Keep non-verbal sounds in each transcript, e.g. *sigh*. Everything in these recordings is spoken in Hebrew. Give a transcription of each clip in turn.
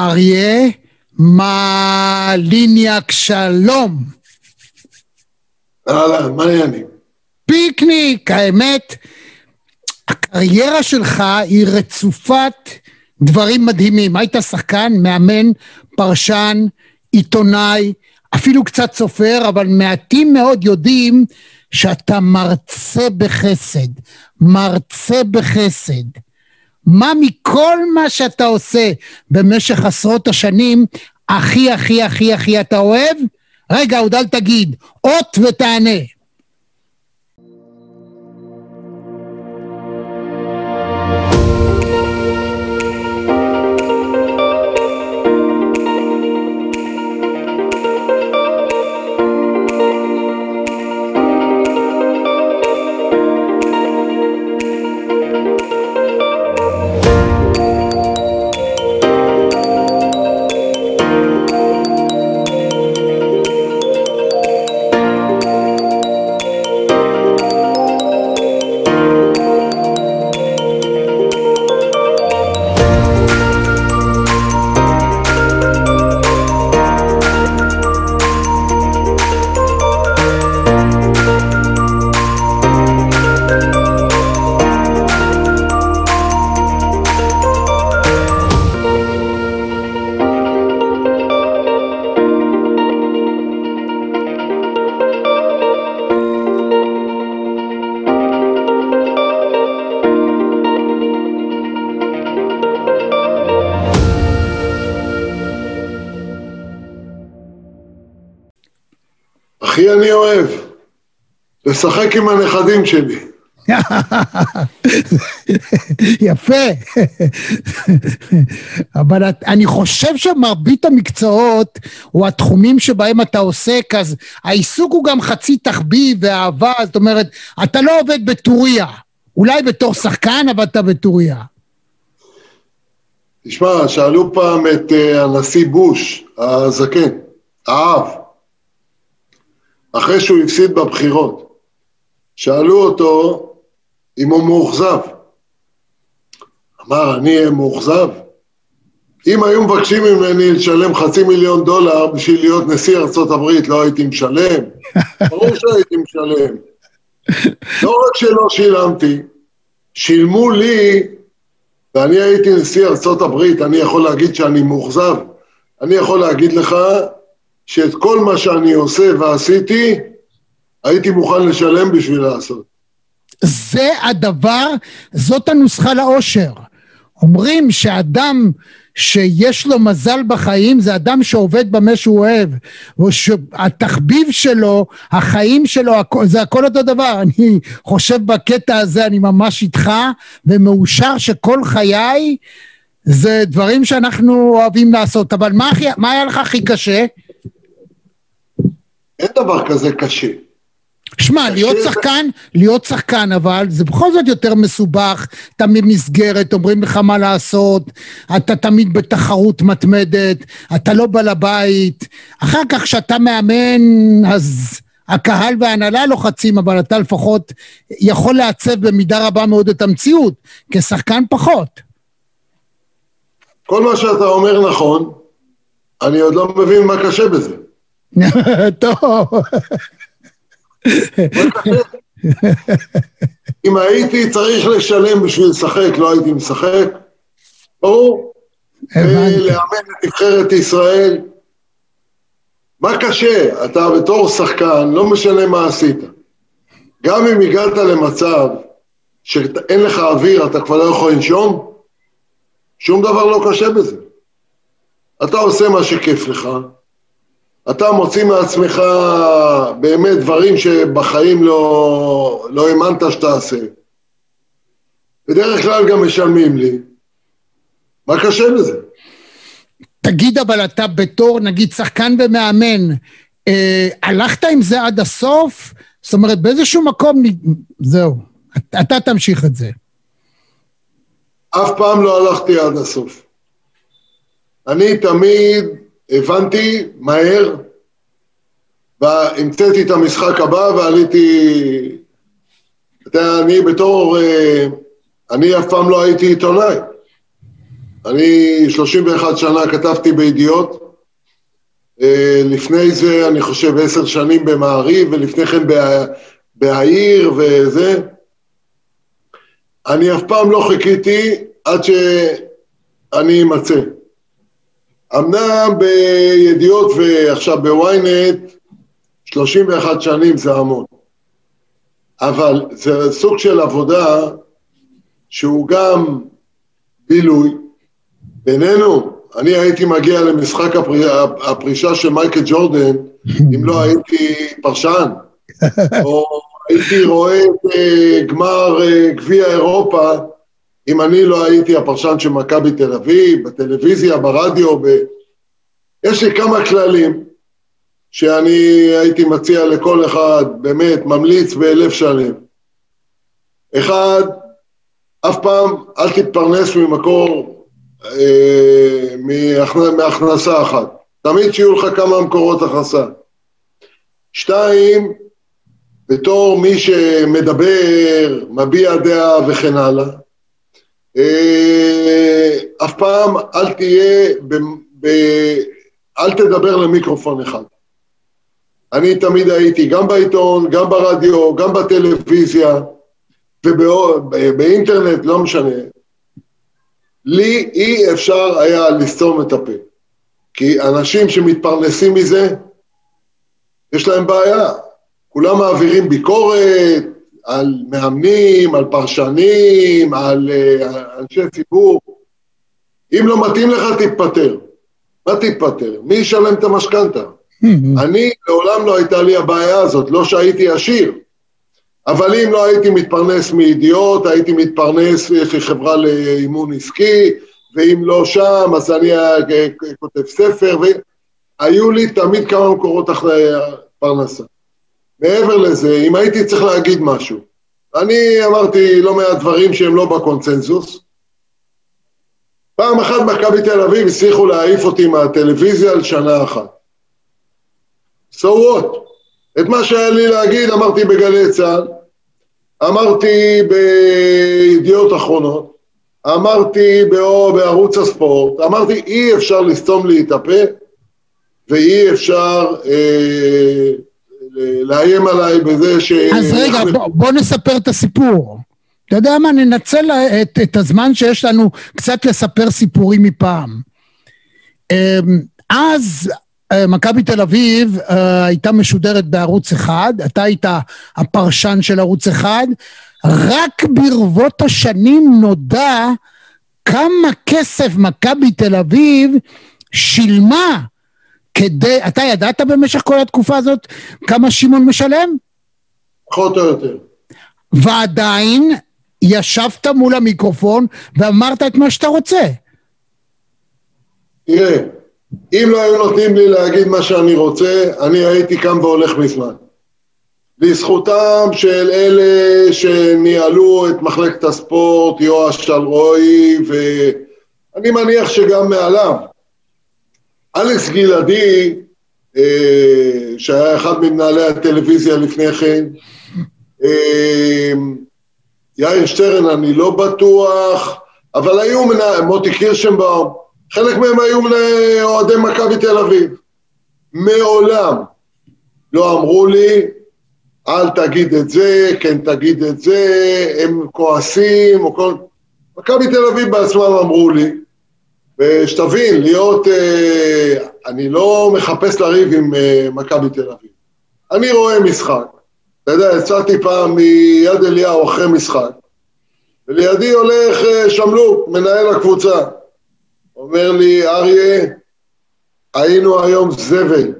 אריה מליניאק שלום. אהלן, מה העניינים? פיקניק, האמת, הקריירה שלך היא רצופת דברים מדהימים. היית שחקן, מאמן, פרשן, עיתונאי, אפילו קצת סופר, אבל מעטים מאוד יודעים שאתה מרצה בחסד. מרצה בחסד. מה מכל מה שאתה עושה במשך עשרות השנים, הכי הכי הכי הכי אתה אוהב? רגע, עוד אל תגיד, אות ותענה. לשחק עם הנכדים שלי. *laughs* יפה. אבל אני חושב שמרבית המקצועות, או התחומים שבהם אתה עוסק, אז העיסוק הוא גם חצי תחביב ואהבה, זאת אומרת, אתה לא עובד בטוריה. אולי בתור שחקן, אתה בטוריה. תשמע, שאלו פעם את uh, הנשיא בוש, הזקן, האב, אחרי שהוא הפסיד בבחירות, שאלו אותו אם הוא מאוכזב. אמר, אני אהיה מאוכזב? אם היו מבקשים ממני לשלם חצי מיליון דולר בשביל להיות נשיא ארצות הברית, לא הייתי משלם? *laughs* ברור שהייתי משלם. לא רק שלא שילמתי, שילמו לי, ואני הייתי נשיא ארצות הברית, אני יכול להגיד שאני מאוכזב. אני יכול להגיד לך שאת כל מה שאני עושה ועשיתי, הייתי מוכן לשלם בשביל לעשות. זה הדבר, זאת הנוסחה לאושר. אומרים שאדם שיש לו מזל בחיים זה אדם שעובד במה שהוא אוהב, או שהתחביב שלו, החיים שלו, זה הכל אותו דבר. *laughs* אני חושב בקטע הזה, אני ממש איתך, ומאושר שכל חיי זה דברים שאנחנו אוהבים לעשות. אבל מה, מה היה לך הכי קשה? אין דבר כזה קשה. שמע, להיות שחקן, להיות שחקן אבל, זה בכל זאת יותר מסובך, אתה ממסגרת, אומרים לך מה לעשות, אתה תמיד בתחרות מתמדת, אתה לא בעל הבית, אחר כך כשאתה מאמן, אז הקהל וההנהלה לוחצים, אבל אתה לפחות יכול לעצב במידה רבה מאוד את המציאות, כשחקן פחות. כל מה שאתה אומר נכון, אני עוד לא מבין מה קשה בזה. *laughs* טוב. *laughs* אם הייתי צריך לשלם בשביל לשחק, לא הייתי משחק, ברור. לאמן את נבחרת ישראל. מה קשה? אתה בתור שחקן, לא משנה מה עשית. גם אם הגעת למצב שאין לך אוויר, אתה כבר לא יכול לנשום, שום דבר לא קשה בזה. אתה עושה מה שכיף לך, אתה מוציא מעצמך באמת דברים שבחיים לא, לא האמנת שתעשה. בדרך כלל גם משלמים לי. מה קשה בזה? תגיד, אבל אתה בתור, נגיד, שחקן ומאמן, אה, הלכת עם זה עד הסוף? זאת אומרת, באיזשהו מקום, זהו, אתה תמשיך את זה. אף פעם לא הלכתי עד הסוף. אני תמיד הבנתי מהר, והמצאתי את המשחק הבא ועליתי... אתה יודע, אני בתור... אה, אני אף פעם לא הייתי עיתונאי. אני 31 שנה כתבתי בידיעות. אה, לפני זה, אני חושב, עשר שנים במעריב, ולפני כן בהעיר וזה. אני אף פעם לא חיכיתי עד שאני אמצא. אמנם בידיעות ועכשיו בוויינט, 31 שנים זה המון. אבל זה סוג של עבודה שהוא גם בילוי. בינינו, אני הייתי מגיע למשחק הפר... הפרישה של מייקל ג'ורדן, *laughs* אם לא הייתי פרשן, *laughs* או הייתי רואה את uh, גמר uh, גביע אירופה, אם אני לא הייתי הפרשן של מכבי תל אביב, בטלוויזיה, ברדיו, ב... יש לי כמה כללים שאני הייתי מציע לכל אחד, באמת, ממליץ בלב שלם. אחד, אף פעם אל תתפרנס ממקור, אה, מהכנסה אחת. תמיד שיהיו לך כמה מקורות הכנסה. שתיים, בתור מי שמדבר, מביע דעה וכן הלאה, אה, אף פעם אל תהיה, ב, ב, אל תדבר למיקרופון אחד. אני תמיד הייתי גם בעיתון, גם ברדיו, גם בטלוויזיה ובאינטרנט, לא משנה. לי אי אפשר היה לסתום את הפה. כי אנשים שמתפרנסים מזה, יש להם בעיה. כולם מעבירים ביקורת על מאמנים, על פרשנים, על uh, אנשי ציבור. אם לא מתאים לך, תתפטר. מה תתפטר? מי ישלם את המשכנתה? *laughs* אני, לעולם לא הייתה לי הבעיה הזאת, לא שהייתי עשיר. אבל אם לא הייתי מתפרנס מידיעות, הייתי מתפרנס, יש לי חברה לאימון עסקי, ואם לא שם, אז אני כותב ספר, והיו לי תמיד כמה מקורות אחרי פרנסה. מעבר לזה, אם הייתי צריך להגיד משהו, אני אמרתי לא מעט דברים שהם לא בקונצנזוס. פעם אחת מכבי תל אביב הצליחו להעיף אותי מהטלוויזיה לשנה אחת. so what? את מה שהיה לי להגיד אמרתי בגלי צה"ל, אמרתי בידיעות אחרונות, אמרתי בערוץ הספורט, אמרתי אי אפשר לסתום לי את הפה ואי אפשר אה, לאיים עליי בזה ש... אז רגע, בוא, בוא נספר את הסיפור. אתה יודע מה, ננצל את, את הזמן שיש לנו קצת לספר סיפורים מפעם. אמ, אז אה, מכבי תל אביב אה, הייתה משודרת בערוץ אחד, אתה היית הפרשן של ערוץ אחד, רק ברבות השנים נודע כמה כסף מכבי תל אביב שילמה כדי, אתה ידעת במשך כל התקופה הזאת כמה שמעון משלם? פחות או יותר. ועדיין ישבת מול המיקרופון ואמרת את מה שאתה רוצה. תראה, אם לא היו נותנים לי להגיד מה שאני רוצה, אני הייתי קם והולך מזמן. לזכותם של אלה שניהלו את מחלקת הספורט, יואש שלרועי, ואני מניח שגם מעליו. אלכס גלעדי, אה, שהיה אחד ממנהלי הטלוויזיה לפני כן, אה, יאיר שטרן, אני לא בטוח, אבל היו מנהל, מוטי קירשנבאום, חלק מהם היו אוהדי מכבי תל אביב. מעולם לא אמרו לי, אל תגיד את זה, כן תגיד את זה, הם כועסים, או כל... מכבי תל אביב בעצמם אמרו לי, ושתבין, להיות... אה, אני לא מחפש לריב עם אה, מכבי תל אביב. אני רואה משחק. אתה יודע, יצאתי פעם מיד אליהו אחרי משחק, ולידי הולך אה, שמלוק, מנהל הקבוצה. אומר לי, אריה, היינו היום זבל.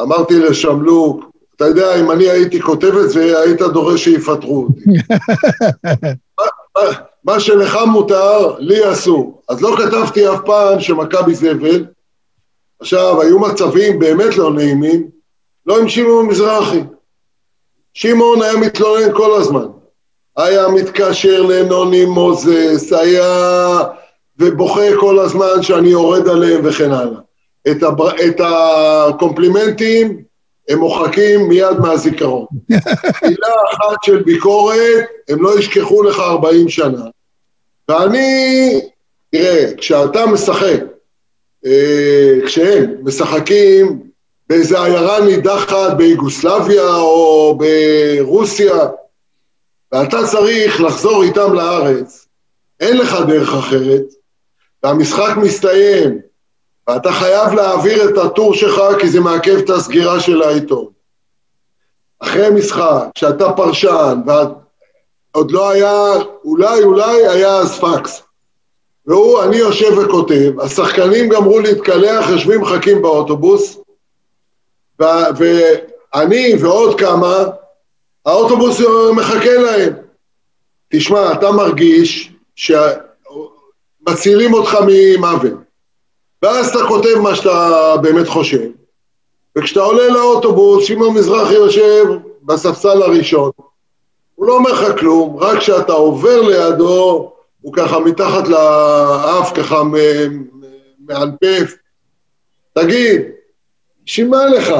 אמרתי לשמלוק, אתה יודע, אם אני הייתי כותב את זה, היית דורש שיפטרו אותי. *laughs* מה, שלך מותר, לי אסור. אז לא כתבתי אף פעם שמכבי זבל. עכשיו, היו מצבים באמת לא נעימים, לא עם שמעון מזרחי. שמעון היה מתלונן כל הזמן. היה מתקשר לנוני מוזס, היה... ובוכה כל הזמן שאני יורד עליהם וכן הלאה. את, הבר... את הקומפלימנטים הם מוחקים מיד מהזיכרון. *laughs* מילה אחת של ביקורת, הם לא ישכחו לך 40 שנה. ואני תראה, כשאתה משחק, אה, כשהם משחקים באיזה עיירה נידחת ביוגוסלביה או ברוסיה, ואתה צריך לחזור איתם לארץ, אין לך דרך אחרת, והמשחק מסתיים, ואתה חייב להעביר את הטור שלך כי זה מעכב את הסגירה של העיתון. אחרי משחק, כשאתה פרשן, ועוד לא היה, אולי, אולי היה אז פקס. והוא, אני יושב וכותב, השחקנים גמרו להתקלח, יושבים מחכים באוטובוס, ואני ועוד כמה, האוטובוס מחכה להם. תשמע, אתה מרגיש שמצילים אותך ממוות, ואז אתה כותב מה שאתה באמת חושב, וכשאתה עולה לאוטובוס, שמעון מזרחי יושב בספסל הראשון, הוא לא אומר לך כלום, רק כשאתה עובר לידו, הוא ככה מתחת לאף, ככה מאלפף. תגיד, בשביל מה לך?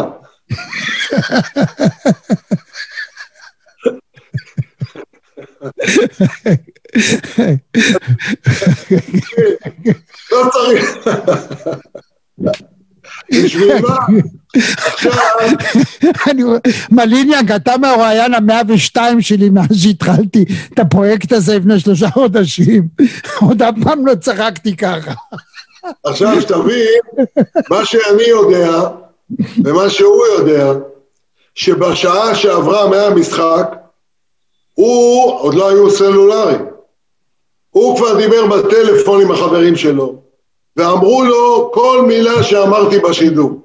*laughs* לא צריך. מליניאק, אתה מהרואיין המאה ושתיים שלי מאז שהתחלתי את הפרויקט הזה לפני שלושה חודשים. עוד אף פעם לא צחקתי ככה. עכשיו שתבין, מה שאני יודע, ומה שהוא יודע, שבשעה שעברה מהמשחק, הוא, עוד לא היו סלולרי, הוא כבר דיבר בטלפון עם החברים שלו, ואמרו לו כל מילה שאמרתי בשידור.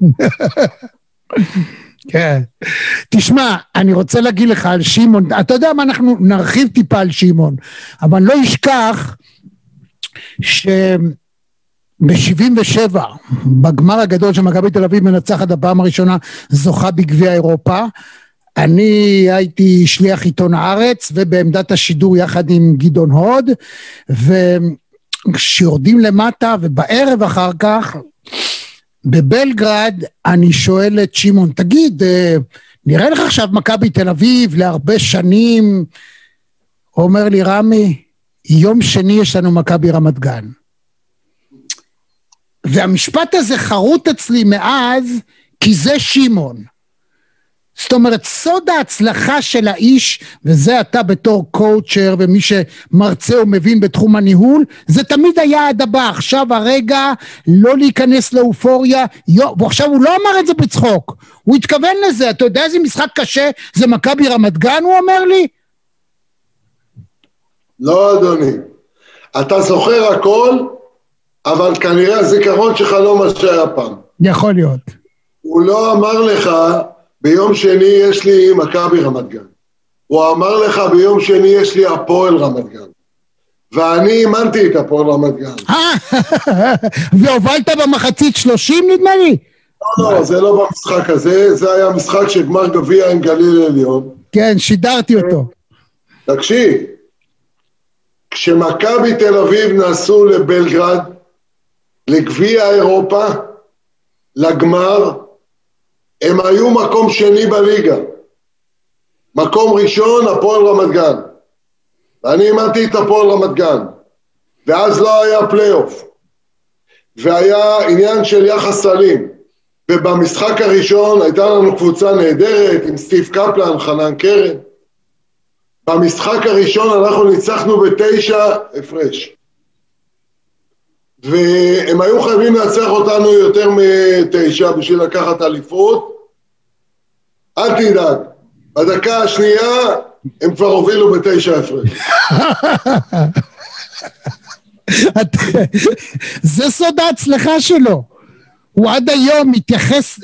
*laughs* כן. תשמע, אני רוצה להגיד לך על שמעון, אתה יודע מה, אנחנו נרחיב טיפה על שמעון, אבל לא אשכח ש... ב-77, בגמר הגדול של מכבי תל אביב מנצחת הפעם הראשונה, זוכה בגביע אירופה. אני הייתי שליח עיתון הארץ ובעמדת השידור יחד עם גדעון הוד, וכשיורדים למטה ובערב אחר כך, בבלגרד אני שואל את שמעון, תגיד, אה, נראה לך עכשיו מכבי תל אביב להרבה שנים? אומר לי, רמי, יום שני יש לנו מכבי רמת גן. והמשפט הזה חרוט אצלי מאז, כי זה שמעון. זאת אומרת, סוד ההצלחה של האיש, וזה אתה בתור קואוצ'ר ומי שמרצה ומבין בתחום הניהול, זה תמיד היעד הבא. עכשיו הרגע לא להיכנס לאופוריה, ועכשיו הוא לא אמר את זה בצחוק, הוא התכוון לזה. אתה יודע איזה משחק קשה זה מכבי רמת גן, הוא אומר לי? לא, אדוני. אתה זוכר הכל, אבל כנראה הזיכרון שלך לא מה שהיה פעם. יכול להיות. הוא לא אמר לך, ביום שני יש לי מכבי רמת גן. הוא אמר לך, ביום שני יש לי הפועל רמת גן. ואני אימנתי את הפועל רמת גן. *laughs* והובלת במחצית שלושים נדמה לי? לא, לא, זה לא במשחק הזה, זה היה משחק של גמר גביע עם גליל עליון. כן, שידרתי אותו. תקשיב, כשמכבי תל אביב נסעו לבלגרד, לגביע אירופה, לגמר, הם היו מקום שני בליגה. מקום ראשון, הפועל רמת גן. ואני אימנתי את הפועל רמת גן. ואז לא היה פלייאוף. והיה עניין של יחס סלים. ובמשחק הראשון הייתה לנו קבוצה נהדרת עם סטיב קפלן, חנן קרן. במשחק הראשון אנחנו ניצחנו בתשע הפרש. והם היו חייבים לנצח אותנו יותר מתשע בשביל לקחת אליפות. אל תדאג, בדקה השנייה הם כבר הובילו בתשע הפרש. *laughs* זה סוד ההצלחה שלו. הוא עד היום מתייחס,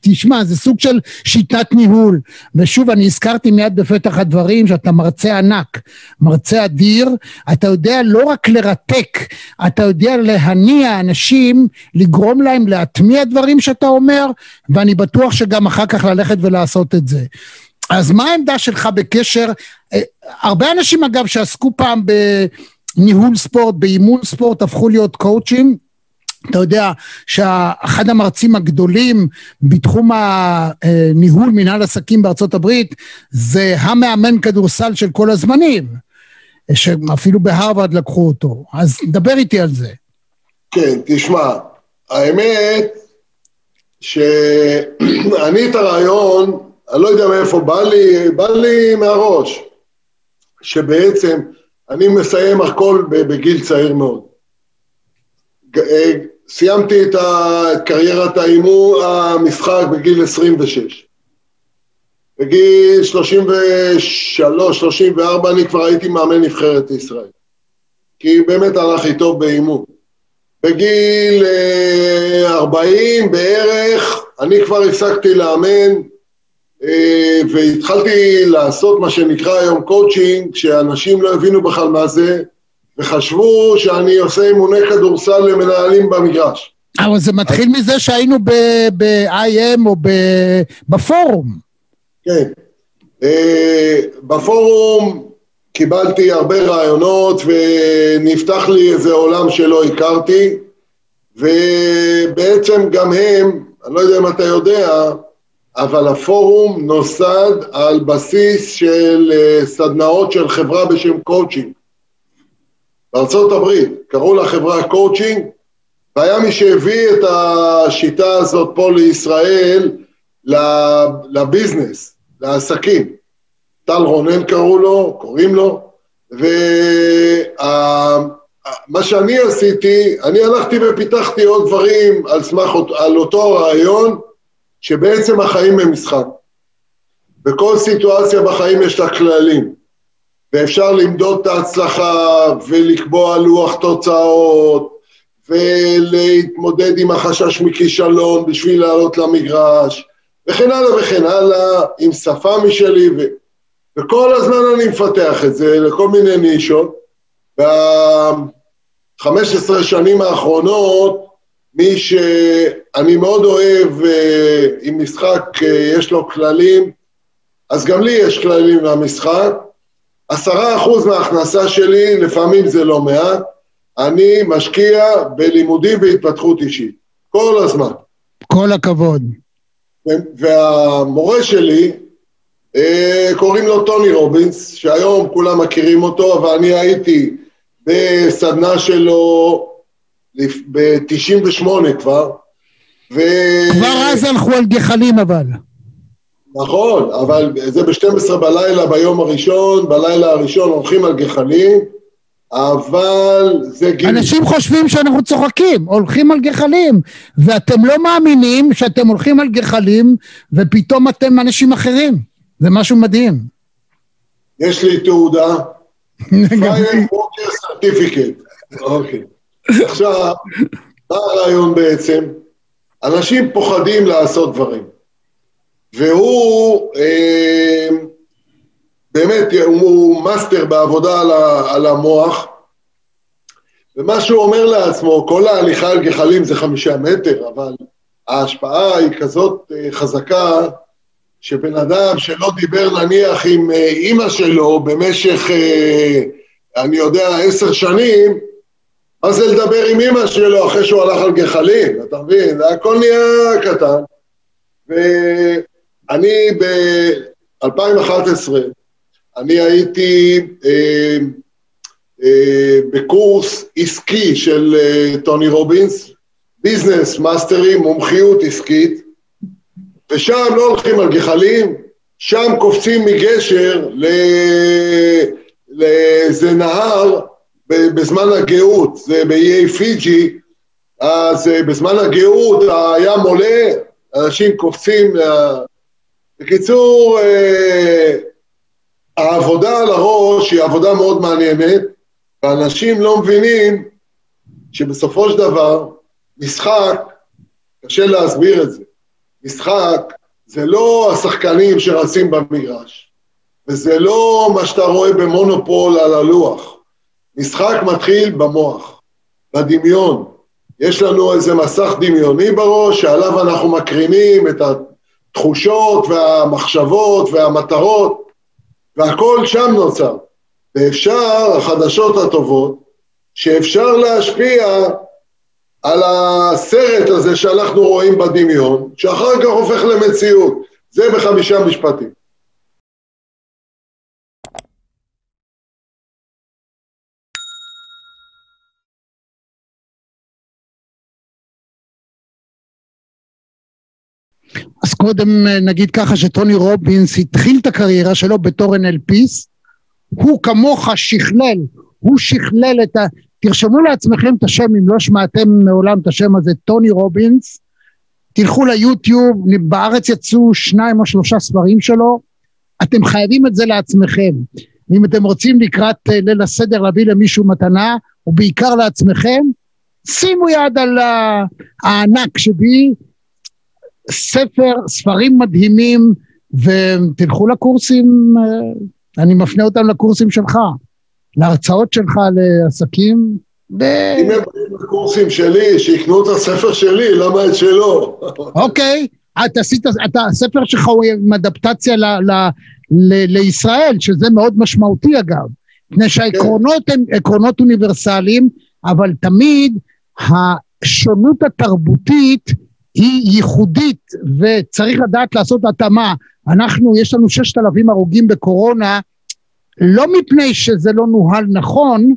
תשמע, זה סוג של שיטת ניהול. ושוב, אני הזכרתי מיד בפתח הדברים שאתה מרצה ענק, מרצה אדיר, אתה יודע לא רק לרתק, אתה יודע להניע אנשים, לגרום להם להטמיע דברים שאתה אומר, ואני בטוח שגם אחר כך ללכת ולעשות את זה. אז מה העמדה שלך בקשר, אה, הרבה אנשים אגב שעסקו פעם בניהול ספורט, באימון ספורט, הפכו להיות קואוצ'ים, אתה יודע שאחד המרצים הגדולים בתחום הניהול מנהל עסקים בארצות הברית זה המאמן כדורסל של כל הזמנים. שאפילו בהרווארד לקחו אותו. אז דבר איתי על זה. כן, תשמע, האמת שאני את הרעיון, אני לא יודע מאיפה בא לי, בא לי מהראש, שבעצם אני מסיים הכל בגיל צעיר מאוד. סיימתי את קריירת האימון, המשחק בגיל 26. בגיל 33, 34 אני כבר הייתי מאמן נבחרת ישראל. כי באמת הלך טוב באימון. בגיל 40 אה, בערך, אני כבר הפסקתי לאמן אה, והתחלתי לעשות מה שנקרא היום קואוצ'ינג, שאנשים לא הבינו בכלל מה זה, וחשבו שאני עושה אימוני כדורסל למנהלים במגרש. אבל זה מתחיל אז... מזה שהיינו ב-IM או בפורום. כן. אה, בפורום קיבלתי הרבה רעיונות ונפתח לי איזה עולם שלא הכרתי, ובעצם גם הם, אני לא יודע אם אתה יודע, אבל הפורום נוסד על בסיס של אה, סדנאות של חברה בשם קואוצ'ינג. בארצות הברית, קראו לחברה קואוצ'ינג, והיה מי שהביא את השיטה הזאת פה לישראל לביזנס, לעסקים. טל רונן קראו לו, קוראים לו, ומה שאני עשיתי, אני הלכתי ופיתחתי עוד דברים על סמך, על אותו רעיון, שבעצם החיים הם משחק. בכל סיטואציה בחיים יש לה כללים, ואפשר למדוד את ההצלחה ולקבוע לוח תוצאות, ולהתמודד עם החשש מכישלון בשביל לעלות למגרש, וכן הלאה וכן הלאה, עם שפה משלי, ו... וכל הזמן אני מפתח את זה לכל מיני נישות. ב-15 שנים האחרונות, מי שאני מאוד אוהב, אה, אם משחק אה, יש לו כללים, אז גם לי יש כללים למשחק. עשרה אחוז מההכנסה שלי, לפעמים זה לא מעט, אני משקיע בלימודים והתפתחות אישית, כל הזמן. כל הכבוד. והמורה שלי, אה, קוראים לו טוני רובינס, שהיום כולם מכירים אותו, אבל אני הייתי בסדנה שלו ב-98 כבר. ו... כבר אז הלכו על גחלים אבל. נכון, אבל זה ב-12 בלילה ביום הראשון, בלילה הראשון הולכים על גחלים, אבל זה גיל... אנשים חושבים שאנחנו צוחקים, הולכים על גחלים, ואתם לא מאמינים שאתם הולכים על גחלים, ופתאום אתם אנשים אחרים. זה משהו מדהים. יש לי תעודה, פייר ווקר סרטיפיקט. אוקיי. עכשיו, מה הרעיון בעצם? אנשים פוחדים לעשות דברים. והוא אה, באמת, הוא מאסטר בעבודה על, ה, על המוח, ומה שהוא אומר לעצמו, כל ההליכה על גחלים זה חמישה מטר, אבל ההשפעה היא כזאת אה, חזקה, שבן אדם שלא דיבר נניח עם אה, אימא שלו במשך, אה, אני יודע, עשר שנים, מה זה לדבר עם אימא שלו אחרי שהוא הלך על גחלים, אתה מבין? הכל נהיה קטן. ואני ב-2011, אני הייתי אה, אה, בקורס עסקי של אה, טוני רובינס, Business Mastery, מומחיות עסקית, ושם לא הולכים על גחלים, שם קופצים מגשר לאיזה נהר בזמן הגאות, זה באיי פיג'י, אז אה, בזמן הגאות הים עולה, אנשים קופצים, בקיצור, אה, העבודה על הראש היא עבודה מאוד מעניינת, ואנשים לא מבינים שבסופו של דבר, משחק, קשה להסביר את זה, משחק זה לא השחקנים שרצים במגרש, וזה לא מה שאתה רואה במונופול על הלוח. משחק מתחיל במוח, בדמיון. יש לנו איזה מסך דמיוני בראש שעליו אנחנו מקרינים את התחושות והמחשבות והמטרות, והכל שם נוצר. ואפשר, החדשות הטובות, שאפשר להשפיע על הסרט הזה שאנחנו רואים בדמיון, שאחר כך הופך למציאות. זה בחמישה משפטים. אז קודם אה, נגיד ככה שטוני רובינס התחיל את הקריירה שלו בתור NLPיסט, הוא כמוך שכלל, הוא שכלל את ה... תרשמו לעצמכם את השם, אם לא שמעתם מעולם את השם הזה, טוני רובינס, תלכו ליוטיוב, בארץ יצאו שניים או שלושה ספרים שלו, אתם חייבים את זה לעצמכם. אם אתם רוצים לקראת אה, ליל הסדר להביא למישהו מתנה, ובעיקר לעצמכם, שימו יד על הענק שבי, ספר, ספרים מדהימים, ותלכו לקורסים, אה, אני מפנה אותם לקורסים שלך, להרצאות שלך לעסקים. ו... אם הם באים לקורסים שלי, שיקנו את הספר שלי, למה את שלו? אוקיי, אתה עשית, אתה, הספר שלך הוא עם אדפטציה ל, ל, ל, לישראל, שזה מאוד משמעותי אגב, מפני שהעקרונות כן. הם עקרונות אוניברסליים, אבל תמיד השונות התרבותית היא ייחודית וצריך לדעת לעשות התאמה. אנחנו, יש לנו ששת אלפים הרוגים בקורונה, לא מפני שזה לא נוהל נכון,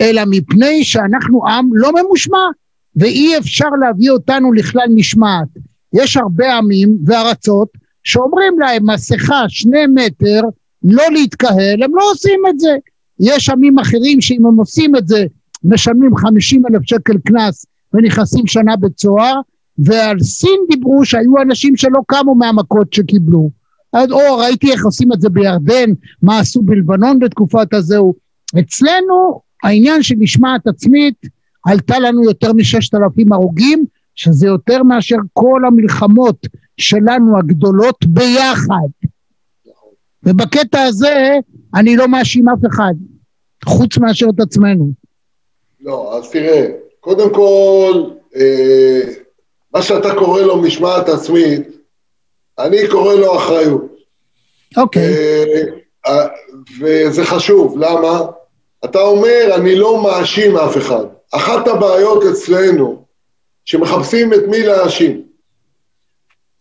אלא מפני שאנחנו עם לא ממושמע, ואי אפשר להביא אותנו לכלל משמעת. יש הרבה עמים וארצות שאומרים להם מסכה שני מטר, לא להתקהל, הם לא עושים את זה. יש עמים אחרים שאם הם עושים את זה משלמים חמישים אלף שקל קנס ונכנסים שנה בית סוהר, ועל סין דיברו שהיו אנשים שלא קמו מהמכות שקיבלו. או ראיתי איך עושים את זה בירדן, מה עשו בלבנון בתקופת הזהו. אצלנו העניין של משמעת עצמית עלתה לנו יותר מששת אלפים הרוגים, שזה יותר מאשר כל המלחמות שלנו הגדולות ביחד. ובקטע הזה אני לא מאשים אף אחד, חוץ מאשר את עצמנו. לא, אז תראה, קודם כל, אה, מה שאתה קורא לו משמעת עצמית, אני קורא לו אחריות. אוקיי. Okay. אה, אה, וזה חשוב, למה? אתה אומר, אני לא מאשים אף אחד. אחת הבעיות אצלנו, שמחפשים את מי להאשים.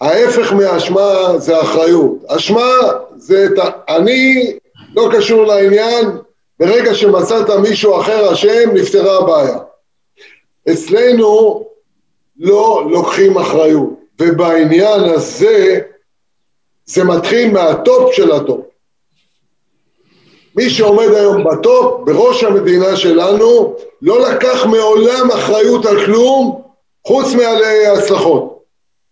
ההפך מהאשמה זה אחריות. אשמה זה את ה... אני לא קשור לעניין, ברגע שמצאת מישהו אחר אשם, נפתרה הבעיה. אצלנו לא לוקחים אחריות, ובעניין הזה זה מתחיל מהטופ של הטופ. מי שעומד היום בטופ, בראש המדינה שלנו, לא לקח מעולם אחריות על כלום, חוץ מעל הצלחות.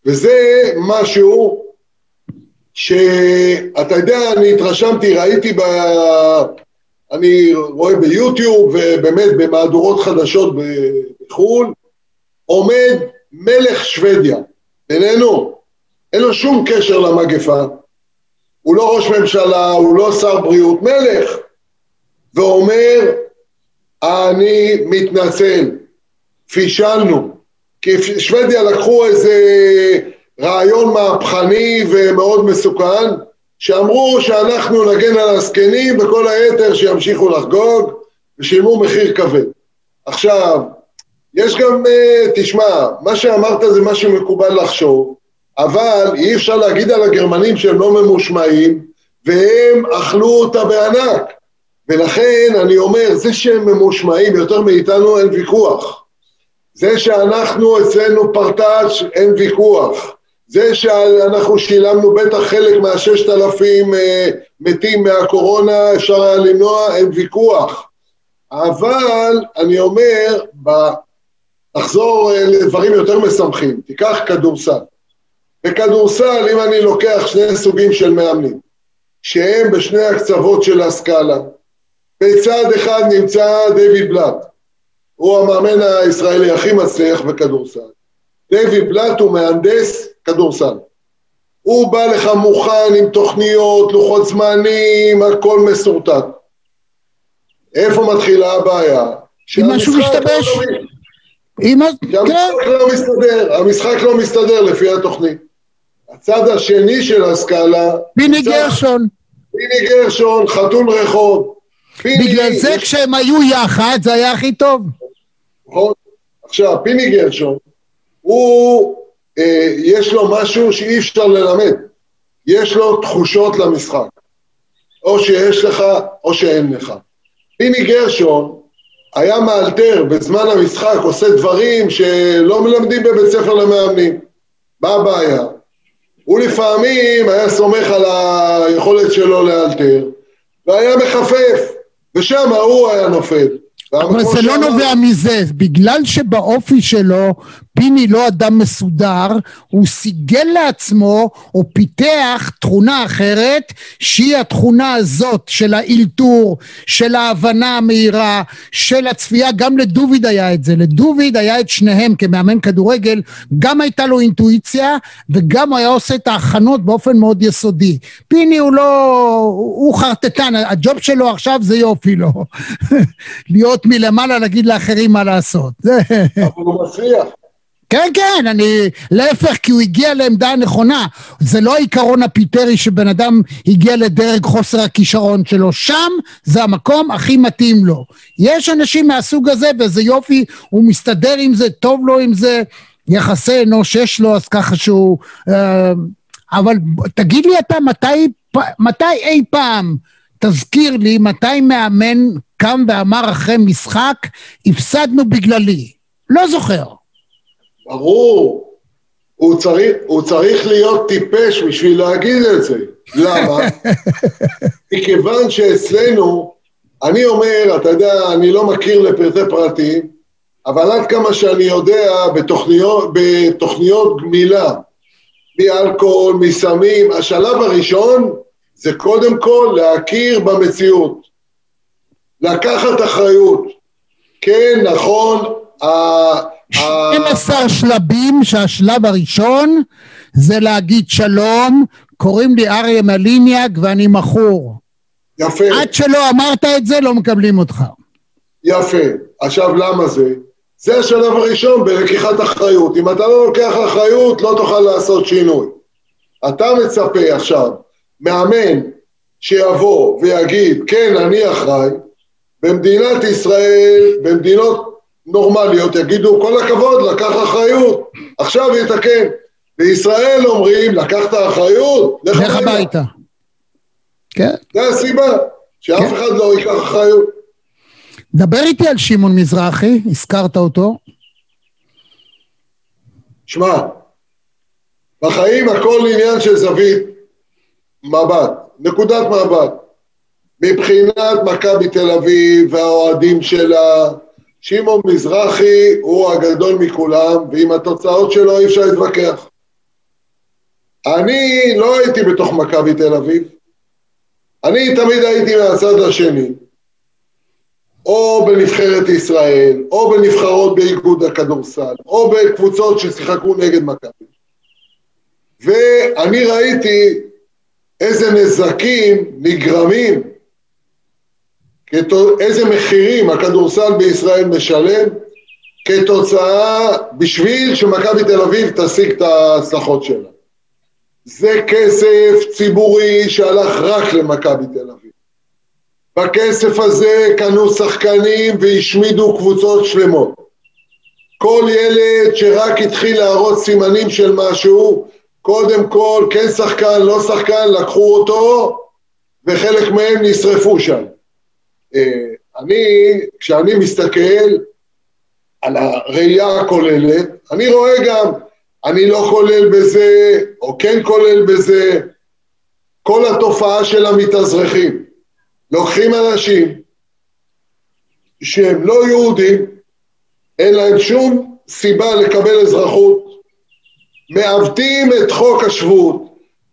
וזה משהו שאתה יודע, אני התרשמתי, ראיתי ב... אני רואה ביוטיוב ובאמת במהדורות חדשות בחו"ל, עומד מלך שוודיה, בינינו, אין לו שום קשר למגפה, הוא לא ראש ממשלה, הוא לא שר בריאות, מלך, ואומר, אני מתנצל, פישלנו, כי שוודיה לקחו איזה רעיון מהפכני ומאוד מסוכן, שאמרו שאנחנו נגן על הזקנים וכל היתר שימשיכו לחגוג ושילמו מחיר כבד. עכשיו, יש גם, אה, תשמע, מה שאמרת זה מה שמקובל לחשוב, אבל אי אפשר להגיד על הגרמנים שהם לא ממושמעים, והם אכלו אותה בענק. ולכן אני אומר, זה שהם ממושמעים יותר מאיתנו אין ויכוח. זה שאנחנו אצלנו פרטאץ' אין ויכוח. זה שאנחנו שילמנו בטח חלק מהששת אלפים אה, מתים מהקורונה, אפשר היה למנוע, אין ויכוח. אבל אני אומר. נחזור אה, לדברים יותר משמחים, תיקח כדורסל. בכדורסל, אם אני לוקח שני סוגים של מאמנים, שהם בשני הקצוות של הסקאלה, בצד אחד נמצא דיוויד בלאט, הוא המאמן הישראלי הכי מצליח בכדורסל. דיוויד בלאט הוא מהנדס כדורסל. הוא בא לך מוכן עם תוכניות, לוחות זמנים, הכל מסורטט. איפה מתחילה הבעיה? אם משהו משתבש. אם... שהמשחק כן. לא מסתדר, המשחק לא מסתדר לפי התוכנית. הצד השני של הסקאלה... פיני גרשון. פיני גרשון, חתול רחוב. בגלל זה יש... כשהם היו יחד זה היה הכי טוב. נכון. עכשיו, פיני גרשון, הוא, אה, יש לו משהו שאי אפשר ללמד. יש לו תחושות למשחק. או שיש לך או שאין לך. פיני גרשון היה מאלתר בזמן המשחק, עושה דברים שלא מלמדים בבית ספר למאמנים. מה הבעיה? הוא לפעמים היה סומך על היכולת שלו לאלתר, והיה מחפף, ושם הוא היה נופל. אבל זה לא נובע מזה, בגלל שבאופי שלו פיני לא אדם מסודר, הוא סיגל לעצמו או פיתח תכונה אחרת שהיא התכונה הזאת של האלתור, של ההבנה המהירה, של הצפייה, גם לדוביד היה את זה, לדוביד היה את שניהם כמאמן כדורגל, גם הייתה לו אינטואיציה וגם היה עושה את ההכנות באופן מאוד יסודי. פיני הוא לא, הוא חרטטן, הג'וב שלו עכשיו זה יופי לו, *laughs* להיות מלמעלה להגיד לאחרים מה לעשות. *laughs* אבל הוא מצליח. כן, כן, אני... להפך, כי הוא הגיע לעמדה הנכונה. זה לא העיקרון הפיטרי שבן אדם הגיע לדרג חוסר הכישרון שלו. שם זה המקום הכי מתאים לו. יש אנשים מהסוג הזה, וזה יופי, הוא מסתדר עם זה, טוב לו עם זה, יחסי אנוש יש לו, אז ככה שהוא... אה, אבל תגיד לי אתה, מתי, מתי אי פעם, תזכיר לי, מתי מאמן קם ואמר אחרי משחק, הפסדנו בגללי? לא זוכר. ברור. הוא צריך, הוא צריך להיות טיפש בשביל להגיד את זה. למה? *laughs* מכיוון שאצלנו, אני אומר, אתה יודע, אני לא מכיר לפרטי פרטים, אבל עד כמה שאני יודע, בתוכניות, בתוכניות גמילה, מאלכוהול, מסמים, השלב הראשון זה קודם כל להכיר במציאות, לקחת אחריות. כן, נכון, 12 שלבים שהשלב הראשון זה להגיד שלום, קוראים לי אריה מליניאק ואני מכור. יפה. עד שלא אמרת את זה לא מקבלים אותך. יפה. עכשיו למה זה? זה השלב הראשון בלקיחת אחריות. אם אתה לא לוקח אחריות לא תוכל לעשות שינוי. אתה מצפה עכשיו מאמן שיבוא ויגיד כן אני אחראי, במדינת ישראל, במדינות נורמליות יגידו כל הכבוד, לקח אחריות, עכשיו יתקן. בישראל אומרים, לקחת אחריות, לך הביתה. כן. זה הסיבה, שאף כן. אחד לא ייקח אחריות. דבר איתי על שמעון מזרחי, הזכרת אותו. שמע, בחיים הכל עניין של זווית מבט, נקודת מבט. מבחינת מכבי תל אביב והאוהדים שלה, שמעון מזרחי הוא הגדול מכולם, ועם התוצאות שלו אי אפשר להתווכח. אני לא הייתי בתוך מכבי תל אביב, אני תמיד הייתי מהצד השני, או בנבחרת ישראל, או בנבחרות באיגוד הכדורסל, או בקבוצות ששיחקו נגד מכבי. ואני ראיתי איזה נזקים נגרמים איזה מחירים הכדורסל בישראל משלם כתוצאה, בשביל שמכבי תל אביב תשיג את ההצלחות שלה. זה כסף ציבורי שהלך רק למכבי תל אביב. בכסף הזה קנו שחקנים והשמידו קבוצות שלמות. כל ילד שרק התחיל להראות סימנים של משהו, קודם כל, כן שחקן, לא שחקן, לקחו אותו, וחלק מהם נשרפו שם. אה, אני, כשאני מסתכל על הראייה הכוללת, אני רואה גם, אני לא כולל בזה, או כן כולל בזה, כל התופעה של המתאזרחים. לוקחים אנשים שהם לא יהודים, אין להם שום סיבה לקבל אזרחות, מעוותים את חוק השבות,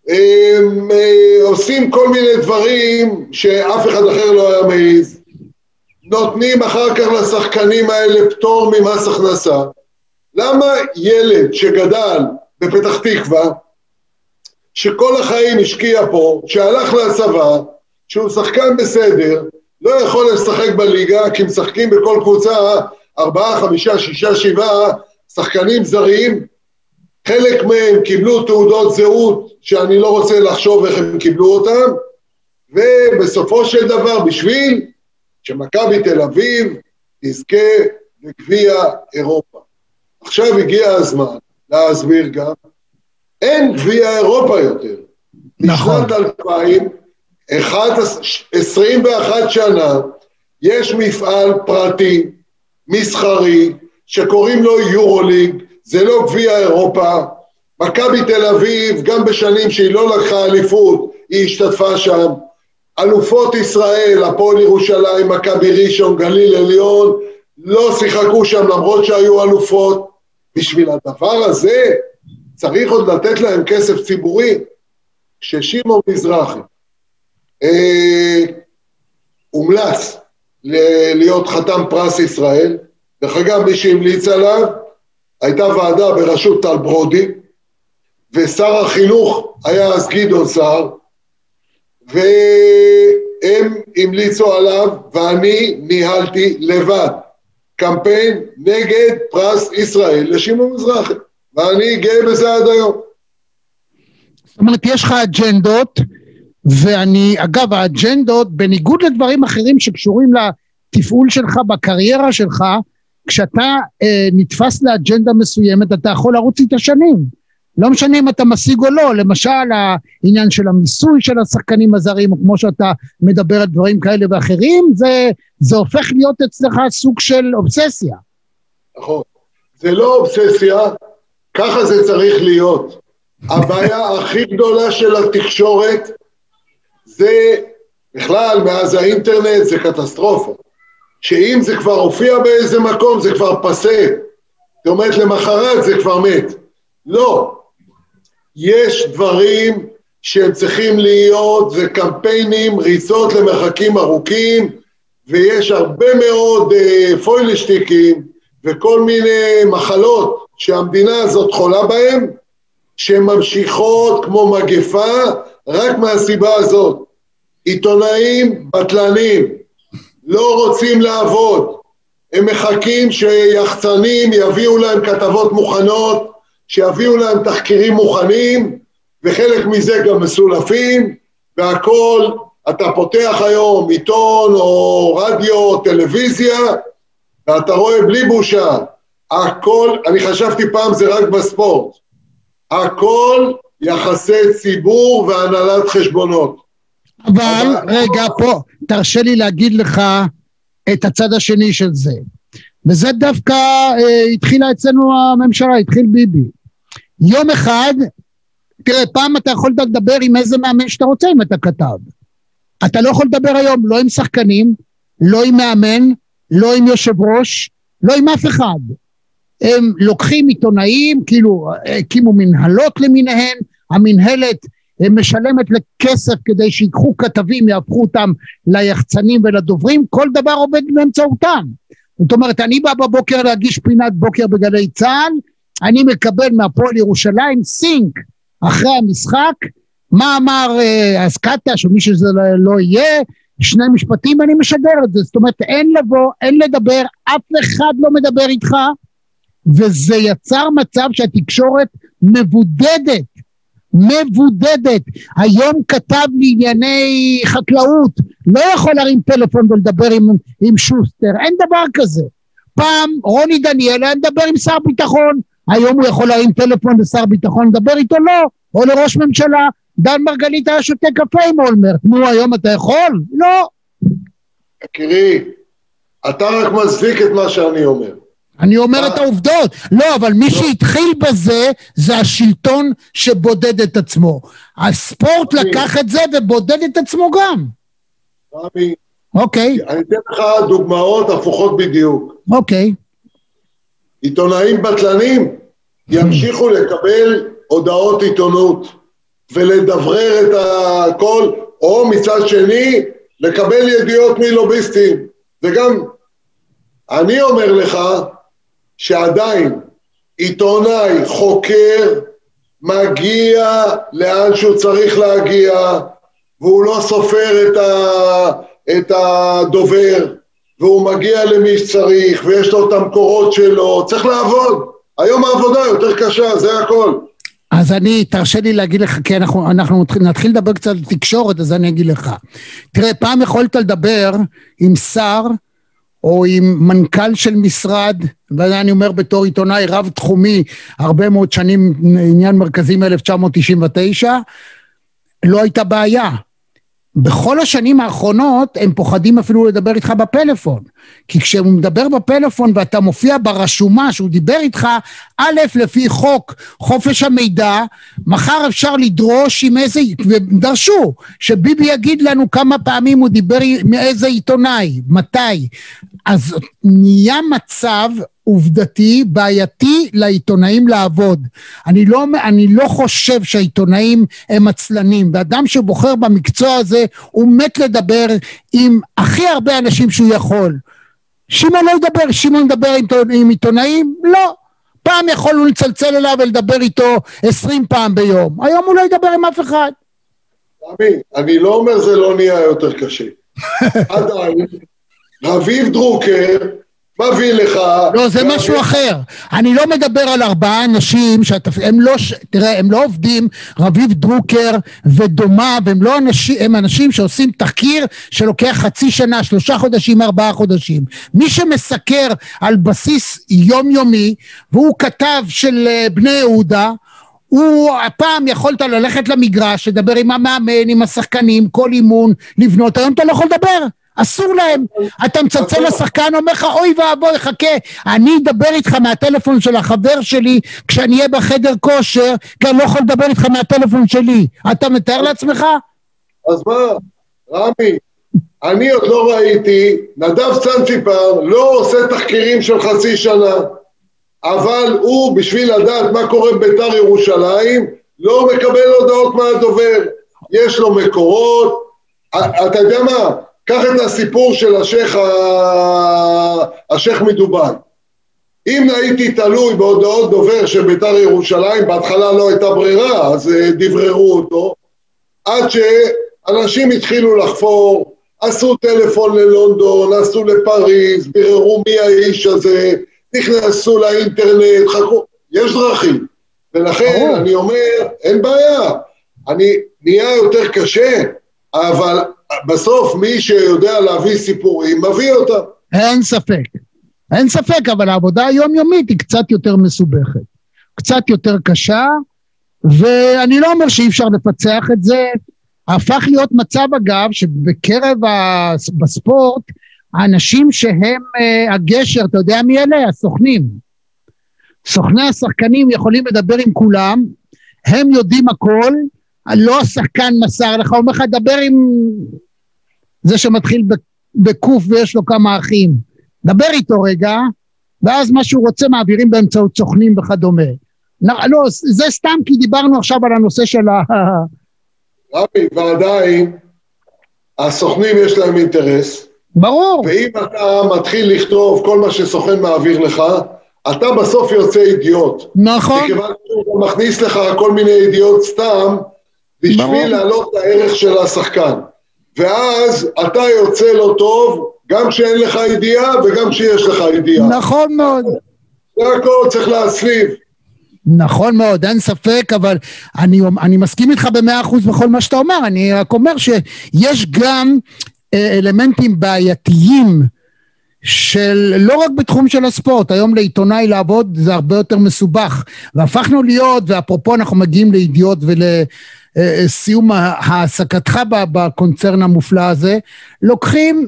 הם אה, עושים כל מיני דברים שאף אחד אחר לא היה מעז, נותנים אחר כך לשחקנים האלה פטור ממס הכנסה. למה ילד שגדל בפתח תקווה, שכל החיים השקיע פה, שהלך לצבא, שהוא שחקן בסדר, לא יכול לשחק בליגה כי משחקים בכל קבוצה ארבעה, חמישה, שישה, שבעה שחקנים זרים חלק מהם קיבלו תעודות זהות שאני לא רוצה לחשוב איך הם קיבלו אותם, ובסופו של דבר, בשביל שמכבי תל אביב תזכה בגביע אירופה. עכשיו הגיע הזמן להסביר גם, אין גביע אירופה יותר. נכון. בשנת 2000, 21 שנה, יש מפעל פרטי, מסחרי, שקוראים לו יורוליג, זה לא גביע אירופה, מכבי תל אביב, גם בשנים שהיא לא לקחה אליפות, היא השתתפה שם. אלופות ישראל, הפועל ירושלים, מכבי ראשון, גליל עליון, לא שיחקו שם למרות שהיו אלופות. בשביל הדבר הזה צריך עוד לתת להם כסף ציבורי. ששמעון מזרחי אה, הומלץ להיות חתם פרס ישראל, דרך אגב מי שהמליץ עליו הייתה ועדה בראשות טל ברודי ושר החינוך היה אז גדעון סער והם המליצו עליו ואני ניהלתי לבד קמפיין נגד פרס ישראל לשמעון מזרחי ואני גאה בזה עד היום. זאת אומרת יש לך אג'נדות ואני אגב האג'נדות בניגוד לדברים אחרים שקשורים לתפעול שלך בקריירה שלך כשאתה אה, נתפס לאג'נדה מסוימת אתה יכול לרוץ איתה שנים לא משנה אם אתה משיג או לא, למשל העניין של המיסוי של השחקנים הזרים, או כמו שאתה מדבר על דברים כאלה ואחרים, זה, זה הופך להיות אצלך סוג של אובססיה. נכון, זה לא אובססיה, ככה זה צריך להיות. הבעיה הכי גדולה של התקשורת זה, בכלל, מאז האינטרנט זה קטסטרופה. שאם זה כבר הופיע באיזה מקום זה כבר פסה. זאת אומרת, למחרת זה כבר מת. לא, יש דברים שהם צריכים להיות, זה קמפיינים, ריצות למרחקים ארוכים, ויש הרבה מאוד אה, פוילשטיקים וכל מיני מחלות שהמדינה הזאת חולה בהן, שהן ממשיכות כמו מגפה רק מהסיבה הזאת. עיתונאים בטלנים לא רוצים לעבוד, הם מחכים שיחצנים יביאו להם כתבות מוכנות, שיביאו להם תחקירים מוכנים, וחלק מזה גם מסולפים, והכל, אתה פותח היום עיתון או רדיו או טלוויזיה, ואתה רואה בלי בושה, הכל, אני חשבתי פעם זה רק בספורט, הכל יחסי ציבור והנהלת חשבונות. אבל, רגע, פה, תרשה לי להגיד לך את הצד השני של זה. וזה דווקא אה, התחילה אצלנו הממשלה, התחיל ביבי. יום אחד, תראה, פעם אתה יכול לדבר עם איזה מאמן שאתה רוצה אם אתה כתב. אתה לא יכול לדבר היום לא עם שחקנים, לא עם מאמן, לא עם יושב ראש, לא עם אף אחד. הם לוקחים עיתונאים, כאילו הקימו מנהלות למיניהן, המנהלת משלמת לכסף כדי שיקחו כתבים, יהפכו אותם ליחצנים ולדוברים, כל דבר עובד באמצעותם. זאת אומרת, אני בא בבוקר להגיש פינת בוקר בגלי צה"ל, אני מקבל מהפועל ירושלים סינק אחרי המשחק, מה אמר אה, אסקטש או מי שזה לא, לא יהיה, שני משפטים אני משדר את זה, זאת אומרת אין לבוא, אין לדבר, אף אחד לא מדבר איתך, וזה יצר מצב שהתקשורת מבודדת, מבודדת. היום כתב לענייני חקלאות, לא יכול להרים טלפון ולדבר עם, עם שוסטר, אין דבר כזה. פעם רוני דניאל היה מדבר עם שר ביטחון, היום הוא יכול להרים טלפון לשר ביטחון, לדבר איתו לא, או לראש ממשלה. דן מרגלית היה שותה קפה עם אולמרט, נו היום אתה יכול? לא. יקירי, אתה רק מצדיק את מה שאני אומר. אני אומר את העובדות. לא, אבל מי לא. שהתחיל בזה, זה השלטון שבודד את עצמו. הספורט לקח את זה ובודד את עצמו גם. רמי, אוקיי. אני אתן לך דוגמאות הפוכות בדיוק. אוקיי. עיתונאים בטלנים ימשיכו לקבל הודעות עיתונות ולדברר את הכל, או מצד שני, לקבל ידיעות מלוביסטים. וגם, אני אומר לך שעדיין עיתונאי, חוקר, מגיע לאן שהוא צריך להגיע, והוא לא סופר את, ה, את הדובר, והוא מגיע למי שצריך, ויש לו את המקורות שלו, צריך לעבוד. היום העבודה יותר קשה, זה הכל. אז אני, תרשה לי להגיד לך, כי אנחנו, אנחנו נתחיל לדבר קצת על תקשורת, אז אני אגיד לך. תראה, פעם יכולת לדבר עם שר או עם מנכ"ל של משרד, וזה אני אומר בתור עיתונאי רב-תחומי, הרבה מאוד שנים, עניין מרכזי מ-1999, לא הייתה בעיה. בכל השנים האחרונות הם פוחדים אפילו לדבר איתך בפלאפון. כי כשהוא מדבר בפלאפון ואתה מופיע ברשומה שהוא דיבר איתך, א', לפי חוק חופש המידע, מחר אפשר לדרוש עם איזה, ודרשו, שביבי יגיד לנו כמה פעמים הוא דיבר עם איזה עיתונאי, מתי. אז נהיה מצב עובדתי בעייתי לעיתונאים לעבוד. אני לא, אני לא חושב שהעיתונאים הם עצלנים, ואדם שבוחר במקצוע הזה הוא מת לדבר עם הכי הרבה אנשים שהוא יכול. שמעון לא ידבר, שמעון ידבר עם, עם עיתונאים? לא. פעם יכולנו לצלצל אליו ולדבר איתו עשרים פעם ביום, היום הוא לא ידבר עם אף אחד. תמי, אני לא אומר זה לא נהיה יותר קשה. *laughs* עדיין, רביב דרוקר מביא לך... לא, זה משהו אחר. אני לא מדבר על ארבעה אנשים שהם לא... תראה, הם לא עובדים, רביב דרוקר ודומה, והם לא אנשים, הם אנשים שעושים תחקיר שלוקח חצי שנה, שלושה חודשים, ארבעה חודשים. מי שמסקר על בסיס יומיומי, והוא כתב של אה, בני יהודה, הוא, הפעם יכולת ללכת למגרש, לדבר עם המאמן, עם השחקנים, כל אימון, לבנות, היום אתה לא יכול לדבר. אסור להם. אתה מצלצל לשחקן, אומר לך, אוי ואבוי, חכה, אני אדבר איתך מהטלפון של החבר שלי כשאני אהיה בחדר כושר, כי אני לא יכול לדבר איתך מהטלפון שלי. אתה מתאר לעצמך? אז מה, רמי, אני עוד לא ראיתי, נדב צנציפר לא עושה תחקירים של חצי שנה, אבל הוא, בשביל לדעת מה קורה בבית"ר ירושלים, לא מקבל הודעות מהדובר. יש לו מקורות, אתה יודע מה? קח את הסיפור של השייח, השייח מדובאי. אם הייתי תלוי בהודעות דובר של בית"ר ירושלים, בהתחלה לא הייתה ברירה, אז אה, דבררו אותו, עד שאנשים התחילו לחפור, עשו טלפון ללונדון, עשו לפריז, ביררו מי האיש הזה, נכנסו לאינטרנט, חכו, יש דרכים. ולכן אני אומר, אין בעיה, אני נהיה יותר קשה, אבל בסוף מי שיודע להביא סיפורים, מביא אותם. אין ספק. אין ספק, אבל העבודה היומיומית היא קצת יותר מסובכת. קצת יותר קשה, ואני לא אומר שאי אפשר לפצח את זה. הפך להיות מצב, אגב, שבקרב ה... בספורט, האנשים שהם uh, הגשר, אתה יודע מי אלה? הסוכנים. סוכני השחקנים יכולים לדבר עם כולם, הם יודעים הכל, לא השחקן מסר לך, הוא אומר לך, דבר עם זה שמתחיל בקוף ויש לו כמה אחים. דבר איתו רגע, ואז מה שהוא רוצה מעבירים באמצעות סוכנים וכדומה. לא, זה סתם כי דיברנו עכשיו על הנושא של ה... רבי, ועדיין, הסוכנים יש להם אינטרס. ברור. ואם אתה מתחיל לכתוב כל מה שסוכן מעביר לך, אתה בסוף יוצא אידיוט. נכון. מכיוון שהוא מכניס לך כל מיני ידיעות סתם, בשביל להעלות את הערך של השחקן. ואז אתה יוצא לא טוב, גם כשאין לך ידיעה וגם כשיש לך ידיעה. נכון מאוד. זה הכל צריך להסליב. נכון מאוד, אין ספק, אבל אני, אני מסכים איתך במאה אחוז בכל מה שאתה אומר, אני רק אומר שיש גם אה, אלמנטים בעייתיים של לא רק בתחום של הספורט, היום לעיתונאי לעבוד זה הרבה יותר מסובך, והפכנו להיות, ואפרופו אנחנו מגיעים לידיעות ול... אה, אה, העסקתך בקונצרן המופלא הזה, לוקחים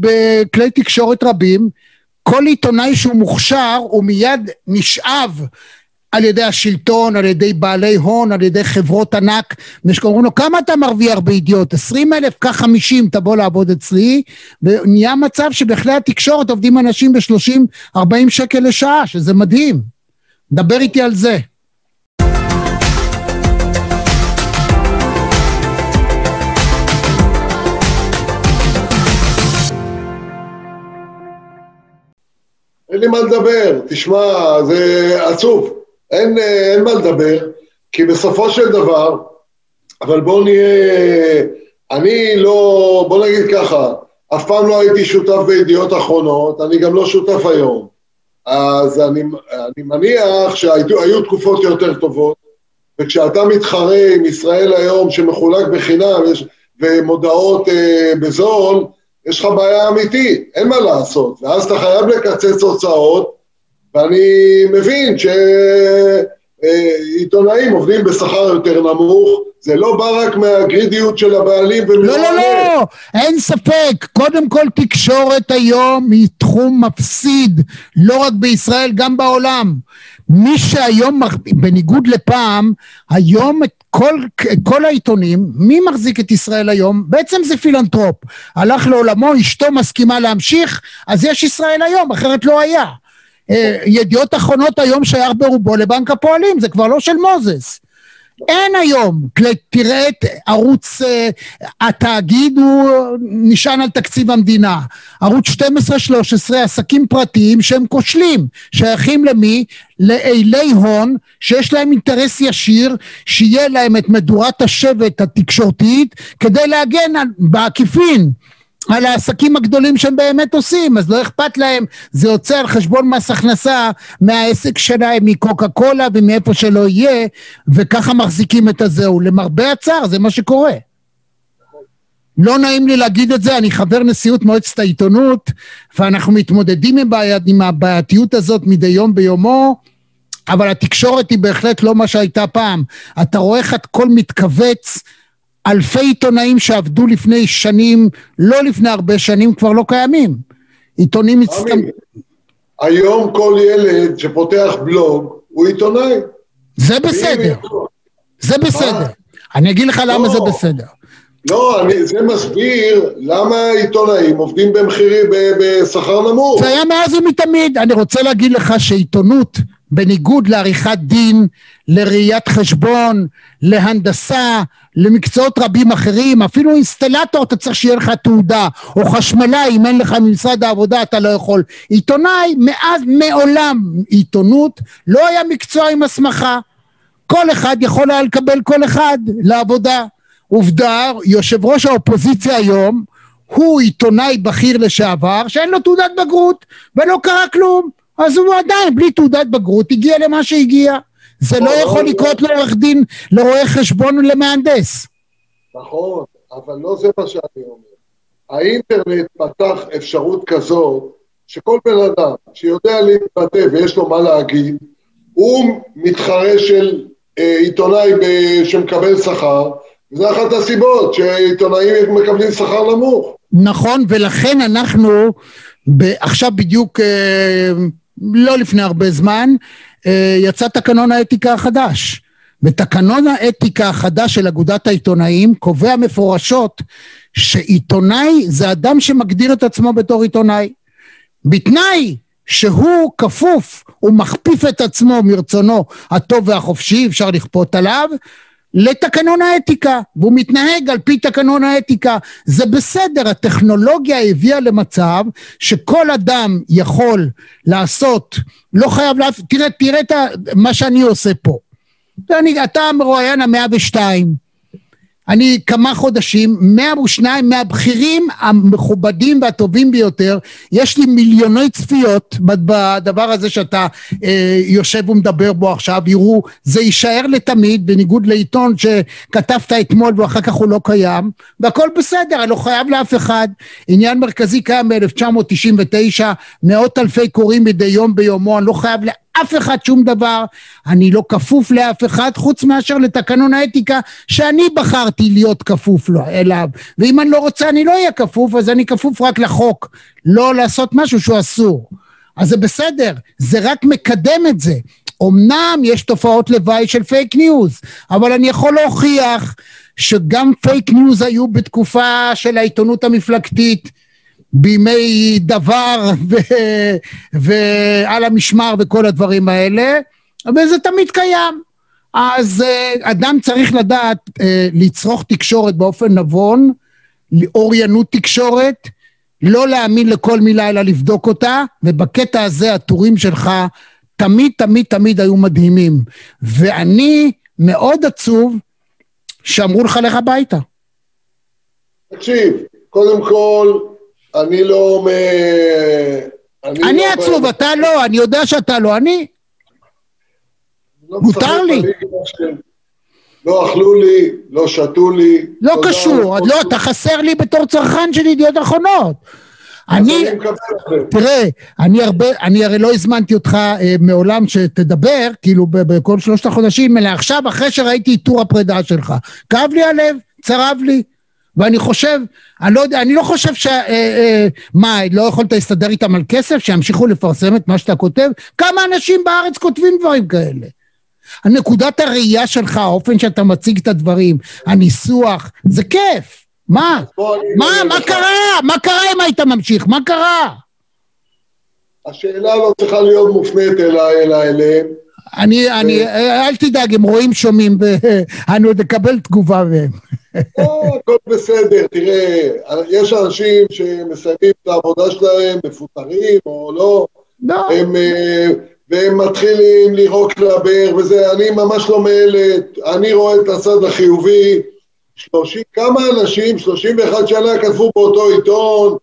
בכלי תקשורת רבים, כל עיתונאי שהוא מוכשר הוא מיד נשאב על ידי השלטון, על ידי בעלי הון, על ידי חברות ענק, ושאומרים לו כמה אתה מרוויח בידיעות? עשרים אלף, קח חמישים, תבוא לעבוד אצלי, ונהיה מצב שבכלי התקשורת עובדים אנשים בשלושים, ארבעים שקל לשעה, שזה מדהים. דבר איתי על זה. אין לי מה לדבר, תשמע, זה עצוב, אין, אין מה לדבר, כי בסופו של דבר, אבל בואו נהיה, אני לא, בוא נגיד ככה, אף פעם לא הייתי שותף בידיעות אחרונות, אני גם לא שותף היום. אז אני, אני מניח שהיו תקופות יותר טובות, וכשאתה מתחרה עם ישראל היום שמחולק בחינם ומודעות אה, בזול, יש לך בעיה אמיתית, אין מה לעשות, ואז אתה חייב לקצץ הוצאות, ואני מבין ש... עיתונאים עובדים בשכר יותר נמוך, זה לא בא רק מהגרידיות של הבעלים לא, לא, לא, אין ספק. קודם כל תקשורת היום היא תחום מפסיד, לא רק בישראל, גם בעולם. מי שהיום, בניגוד לפעם, היום את כל, כל העיתונים, מי מחזיק את ישראל היום? בעצם זה פילנטרופ. הלך לעולמו, אשתו מסכימה להמשיך, אז יש ישראל היום, אחרת לא היה. אה, ידיעות אחרונות היום שייך ברובו לבנק הפועלים, זה כבר לא של מוזס. אין היום, תראה את ערוץ, uh, התאגיד הוא נשען על תקציב המדינה, ערוץ 12-13 עסקים פרטיים שהם כושלים, שייכים למי? לאילי הון שיש להם אינטרס ישיר שיהיה להם את מדורת השבט התקשורתית כדי להגן בעקיפין על העסקים הגדולים שהם באמת עושים, אז לא אכפת להם, זה יוצא על חשבון מס הכנסה מהעסק שלהם, מקוקה קולה ומאיפה שלא יהיה, וככה מחזיקים את הזהו. למרבה הצער, זה מה שקורה. לא נעים לי להגיד את זה, אני חבר נשיאות מועצת העיתונות, ואנחנו מתמודדים עם, בעיית, עם הבעייתיות הזאת מדי יום ביומו, אבל התקשורת היא בהחלט לא מה שהייתה פעם. אתה רואה איך הכל מתכווץ, אלפי עיתונאים שעבדו לפני שנים, לא לפני הרבה שנים, כבר לא קיימים. עיתונים מצטמ... היום כל ילד שפותח בלוג הוא עיתונאי. זה בסדר. זה בסדר. אני אגיד לך למה זה לא. בסדר. לא, אני, זה מסביר למה עיתונאים עובדים במחירים, בשכר נמוך. זה היה מאז ומתמיד. אני רוצה להגיד לך שעיתונות, בניגוד לעריכת דין, לראיית חשבון, להנדסה, למקצועות רבים אחרים, אפילו אינסטלטור אתה צריך שיהיה לך תעודה, או חשמלאי, אם אין לך ממשרד העבודה אתה לא יכול. עיתונאי, מאז, מעולם, עיתונות לא היה מקצוע עם הסמכה. כל אחד יכול היה לקבל כל אחד לעבודה. עובדה, יושב ראש האופוזיציה היום הוא עיתונאי בכיר לשעבר שאין לו תעודת בגרות ולא קרה כלום אז הוא עדיין בלי תעודת בגרות הגיע למה שהגיע זה לא יכול לקרות לעורך דין, לרואה חשבון למהנדס. נכון, אבל לא זה מה שאני אומר. האינטרנט פתח אפשרות כזאת שכל בן אדם שיודע להתבטא ויש לו מה להגיד, הוא מתחרה של אה, עיתונאי שמקבל שכר, וזה אחת הסיבות שעיתונאים מקבלים שכר נמוך. נכון, ולכן אנחנו עכשיו בדיוק, אה, לא לפני הרבה זמן, אה, יצא תקנון האתיקה החדש. ותקנון האתיקה החדש של אגודת העיתונאים קובע מפורשות שעיתונאי זה אדם שמגדיר את עצמו בתור עיתונאי. בתנאי שהוא כפוף, הוא מכפיף את עצמו מרצונו הטוב והחופשי, אפשר לכפות עליו, לתקנון האתיקה, והוא מתנהג על פי תקנון האתיקה. זה בסדר, הטכנולוגיה הביאה למצב שכל אדם יכול לעשות, לא חייב, לה... תראה, תראה את מה שאני עושה פה. אני, אתה מרואיין המאה ושתיים, אני כמה חודשים, 102 מהבכירים המכובדים והטובים ביותר, יש לי מיליוני צפיות בדבר הזה שאתה אה, יושב ומדבר בו עכשיו, יראו, זה יישאר לתמיד, בניגוד לעיתון שכתבת אתמול ואחר כך הוא לא קיים, והכל בסדר, אני לא חייב לאף אחד. עניין מרכזי קיים ב-1999, מאות אלפי קוראים מדי יום ביומו, אני לא חייב אף אחד שום דבר, אני לא כפוף לאף אחד חוץ מאשר לתקנון האתיקה שאני בחרתי להיות כפוף לו, אליו. ואם אני לא רוצה אני לא אהיה כפוף אז אני כפוף רק לחוק, לא לעשות משהו שהוא אסור. אז זה בסדר, זה רק מקדם את זה. אמנם יש תופעות לוואי של פייק ניוז, אבל אני יכול להוכיח שגם פייק ניוז היו בתקופה של העיתונות המפלגתית בימי דבר *laughs* ו- ועל המשמר וכל הדברים האלה, וזה תמיד קיים. אז uh, אדם צריך לדעת uh, לצרוך תקשורת באופן נבון, אוריינות תקשורת, לא להאמין לכל מילה אלא לבדוק אותה, ובקטע הזה הטורים שלך תמיד תמיד תמיד היו מדהימים. ואני מאוד עצוב שאמרו לך לך הביתה. תקשיב, קודם כל, אני לא. אני, אני לא עצוב, אתה לא, אני יודע שאתה לא, אני... לא מותר לי. לא אכלו לי, לא שתו לי. לא קשור, לא, אתה חסר לי בתור צרכן של ידיעות אחרונות. אני, תראה, אני הרבה, אני הרי לא הזמנתי אותך אה, מעולם שתדבר, כאילו בכל שלושת החודשים, אלא עכשיו, אחרי שראיתי את טור הפרידה שלך. כאב לי הלב, צרב לי. ואני חושב, אני לא יודע, אני לא חושב ש... אה, אה, מה, לא יכולת להסתדר איתם על כסף, שימשיכו לפרסם את מה שאתה כותב? כמה אנשים בארץ כותבים דברים כאלה? הנקודת הראייה שלך, האופן שאתה מציג את הדברים, הניסוח, זה כיף. מה? מה, מה קרה? מה קרה אם היית ממשיך? מה קרה? השאלה לא צריכה להיות מופנית אליי, אלא אליהם. אני, אני, אל תדאג, הם רואים, שומעים, ואני *laughs* עוד אקבל תגובה מהם. לא, הכל בסדר, תראה, יש אנשים שמסיימים את העבודה שלהם, מפוטרים או לא, לא. הם, אה, והם מתחילים לירוק לבאר וזה, אני ממש לא מאלה, אני רואה את הצד החיובי, שלושים, כמה אנשים, 31 שנה כתבו באותו עיתון,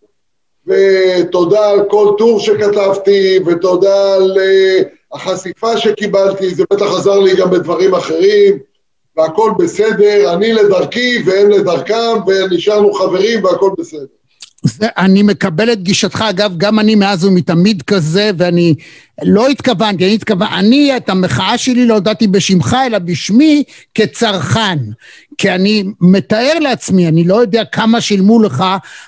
ותודה על כל טור שכתבתי, ותודה על uh, החשיפה שקיבלתי, זה בטח עזר לי גם בדברים אחרים, והכל בסדר, אני לדרכי והם לדרכם, ונשארנו חברים והכל בסדר. זה, אני מקבל את גישתך, אגב, גם אני מאז ומתמיד כזה, ואני לא התכוונתי, אני התכוונתי, אני את המחאה שלי לא הודעתי בשמך, אלא בשמי כצרכן. כי אני מתאר לעצמי, אני לא יודע כמה שילמו לך,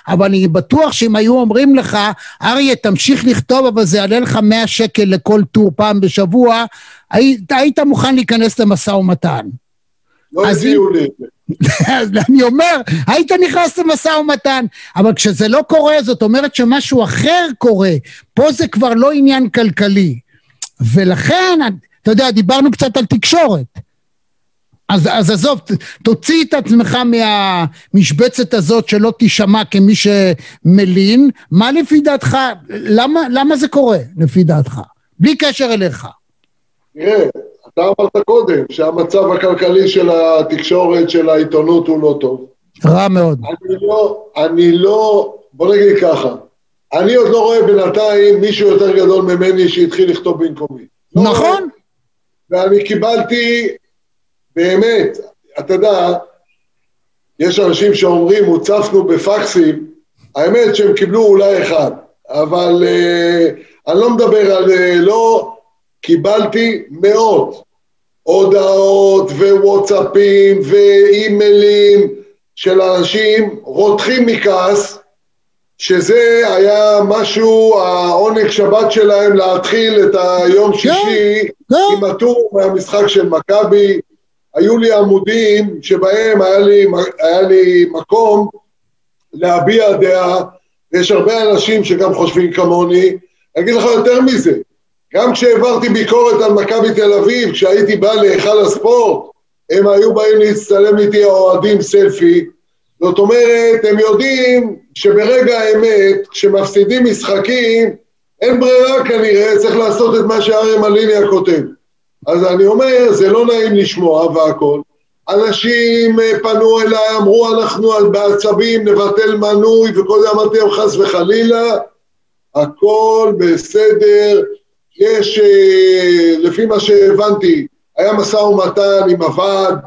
אבל אני בטוח שאם היו אומרים לך, אריה, תמשיך לכתוב, אבל זה יעלה לך 100 שקל לכל טור פעם בשבוע, היית, היית מוכן להיכנס למשא ומתן. לא הביאו לי את *laughs* זה. אז אני אומר, היית נכנס למשא ומתן, אבל כשזה לא קורה, זאת אומרת שמשהו אחר קורה. פה זה כבר לא עניין כלכלי. ולכן, אתה יודע, דיברנו קצת על תקשורת. אז, אז עזוב, תוציא את עצמך מהמשבצת הזאת שלא תישמע כמי שמלין. מה לפי דעתך, למה, למה זה קורה, לפי דעתך? בלי קשר אליך. תראה, אתה אמרת קודם שהמצב הכלכלי של התקשורת, של העיתונות הוא לא טוב. רע מאוד. אני לא, אני לא, בוא נגיד ככה, אני עוד לא רואה בינתיים מישהו יותר גדול ממני שהתחיל לכתוב במקומי. לא נכון. לא ואני קיבלתי, באמת, אתה יודע, יש אנשים שאומרים, הוצפנו בפקסים, האמת שהם קיבלו אולי אחד, אבל uh, אני לא מדבר על, uh, לא קיבלתי מאות הודעות ווואטסאפים ואימיילים של אנשים רותחים מכעס, שזה היה משהו, העונג שבת שלהם להתחיל את היום שישי עם הטור מהמשחק של מכבי. היו לי עמודים שבהם היה לי, היה לי מקום להביע דעה, ויש הרבה אנשים שגם חושבים כמוני. אני אגיד לך יותר מזה, גם כשהעברתי ביקורת על מכבי תל אביב, כשהייתי בא להיכל הספורט, הם היו באים להצטלם איתי האוהדים סלפי. זאת אומרת, הם יודעים שברגע האמת, כשמפסידים משחקים, אין ברירה כנראה, צריך לעשות את מה שאריה מליניה כותב. אז אני אומר, זה לא נעים לשמוע והכל. אנשים אה, פנו אליי, אמרו, אנחנו בעצבים, נבטל מנוי, וכל זה אמרתי להם חס וחלילה, הכל בסדר. יש, אה, לפי מה שהבנתי, היה משא ומתן עם הוועד,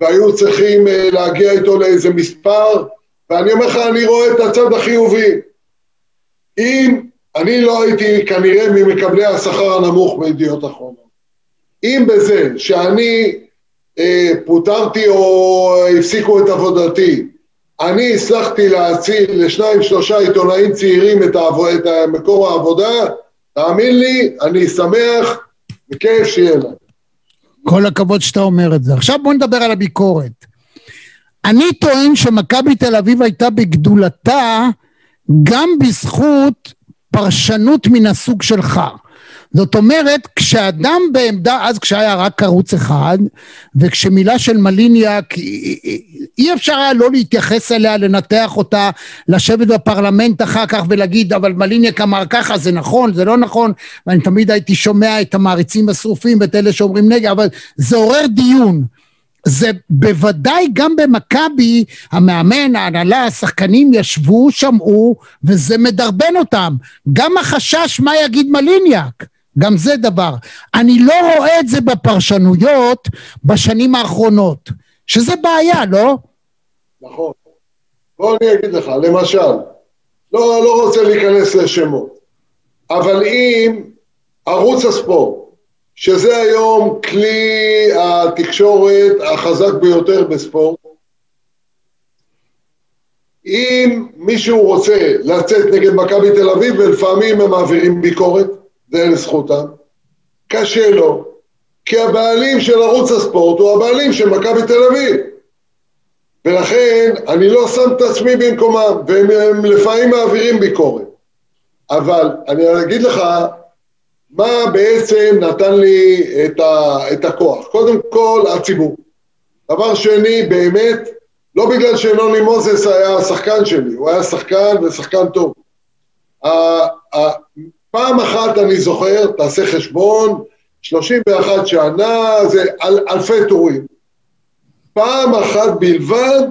והיו צריכים אה, להגיע איתו לאיזה מספר, ואני אומר לך, אני רואה את הצד החיובי. אם, אני לא הייתי כנראה ממקבלי השכר הנמוך בידיעות אחרונות. אם בזה שאני אה, פוטרתי או הפסיקו את עבודתי, אני הצלחתי להציל לשניים שלושה עיתונאים צעירים את, העב... את מקור העבודה, תאמין לי, אני שמח וכיף שיהיה להם. כל הכבוד שאתה אומר את זה. עכשיו בוא נדבר על הביקורת. אני טוען שמכבי תל אביב הייתה בגדולתה גם בזכות פרשנות מן הסוג שלך. זאת אומרת, כשאדם בעמדה, אז כשהיה רק ערוץ אחד, וכשמילה של מליניאק, אי אפשר היה לא להתייחס אליה, לנתח אותה, לשבת בפרלמנט אחר כך ולהגיד, אבל מליניאק אמר ככה, זה נכון, זה לא נכון, ואני תמיד הייתי שומע את המעריצים השרופים ואת אלה שאומרים נגד, אבל זה עורר דיון. זה בוודאי גם במכבי, המאמן, ההנהלה, השחקנים ישבו, שמעו, וזה מדרבן אותם. גם החשש מה יגיד מליניאק. גם זה דבר. אני לא רואה את זה בפרשנויות בשנים האחרונות, שזה בעיה, לא? נכון. בוא אני אגיד לך, למשל, לא, לא רוצה להיכנס לשמות, אבל אם ערוץ הספורט, שזה היום כלי התקשורת החזק ביותר בספורט, אם מישהו רוצה לצאת נגד מכבי תל אביב, ולפעמים הם מעבירים ביקורת, זה לזכותם, קשה לו, כי הבעלים של ערוץ הספורט הוא הבעלים של מכבי תל אביב. ולכן אני לא שם את עצמי במקומם, והם לפעמים מעבירים ביקורת. אבל אני אגיד לך מה בעצם נתן לי את, ה, את הכוח. קודם כל, הציבור. דבר שני, באמת, לא בגלל שנוני מוזס היה השחקן שלי, הוא היה שחקן ושחקן טוב. פעם אחת אני זוכר, תעשה חשבון, 31 שנה, זה אל, אלפי טורים. פעם אחת בלבד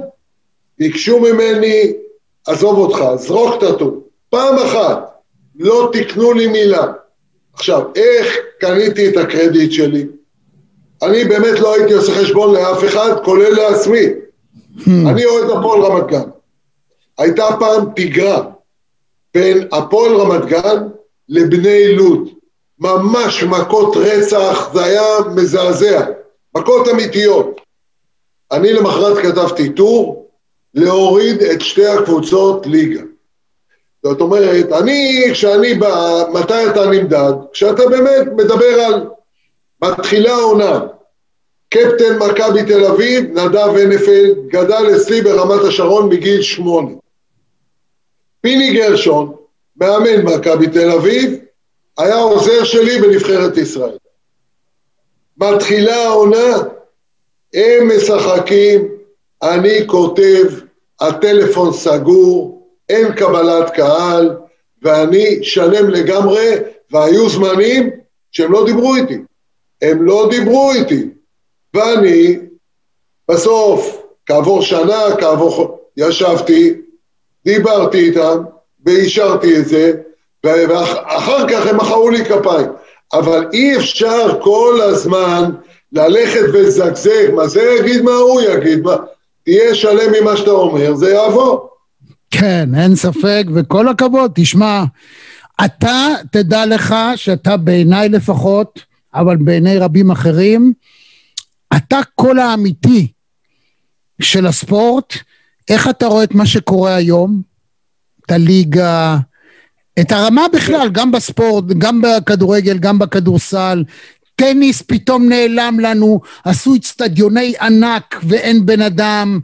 ביקשו ממני, עזוב אותך, זרוק את הטור. פעם אחת, לא תקנו לי מילה. עכשיו, איך קניתי את הקרדיט שלי? אני באמת לא הייתי עושה חשבון לאף אחד, כולל לעצמי. Hmm. אני אוהד הפועל רמת גן. הייתה פעם תגרה בין הפועל רמת גן לבני לוד. ממש מכות רצח, זה היה מזעזע. מכות אמיתיות. אני למחרת כתבתי טור להוריד את שתי הקבוצות ליגה. זאת אומרת, אני, כשאני בא, מתי אתה נמדד? כשאתה באמת מדבר על מתחילה העונה. קפטן מכבי תל אביב, נדב הנפלד, גדל אצלי ברמת השרון מגיל שמונה. פיני גרשון, מאמן מכבי תל אביב, היה עוזר שלי בנבחרת ישראל. מתחילה העונה, הם משחקים, אני כותב, הטלפון סגור, אין קבלת קהל, ואני שלם לגמרי, והיו זמנים שהם לא דיברו איתי. הם לא דיברו איתי. ואני, בסוף, כעבור שנה, כעבור... ישבתי, דיברתי איתם, ואישרתי את זה, ואחר כך הם מחאו לי כפיים. אבל אי אפשר כל הזמן ללכת ולזגזג, מה זה יגיד, מה הוא יגיד, מה... תהיה שלם ממה שאתה אומר, זה יעבור. כן, אין ספק, וכל הכבוד, תשמע, אתה, תדע לך שאתה בעיניי לפחות, אבל בעיני רבים אחרים, אתה קול האמיתי של הספורט, איך אתה רואה את מה שקורה היום? את הליגה, את הרמה בכלל, גם בספורט, גם בכדורגל, גם בכדורסל, טניס פתאום נעלם לנו, עשו אצטדיוני ענק ואין בן אדם.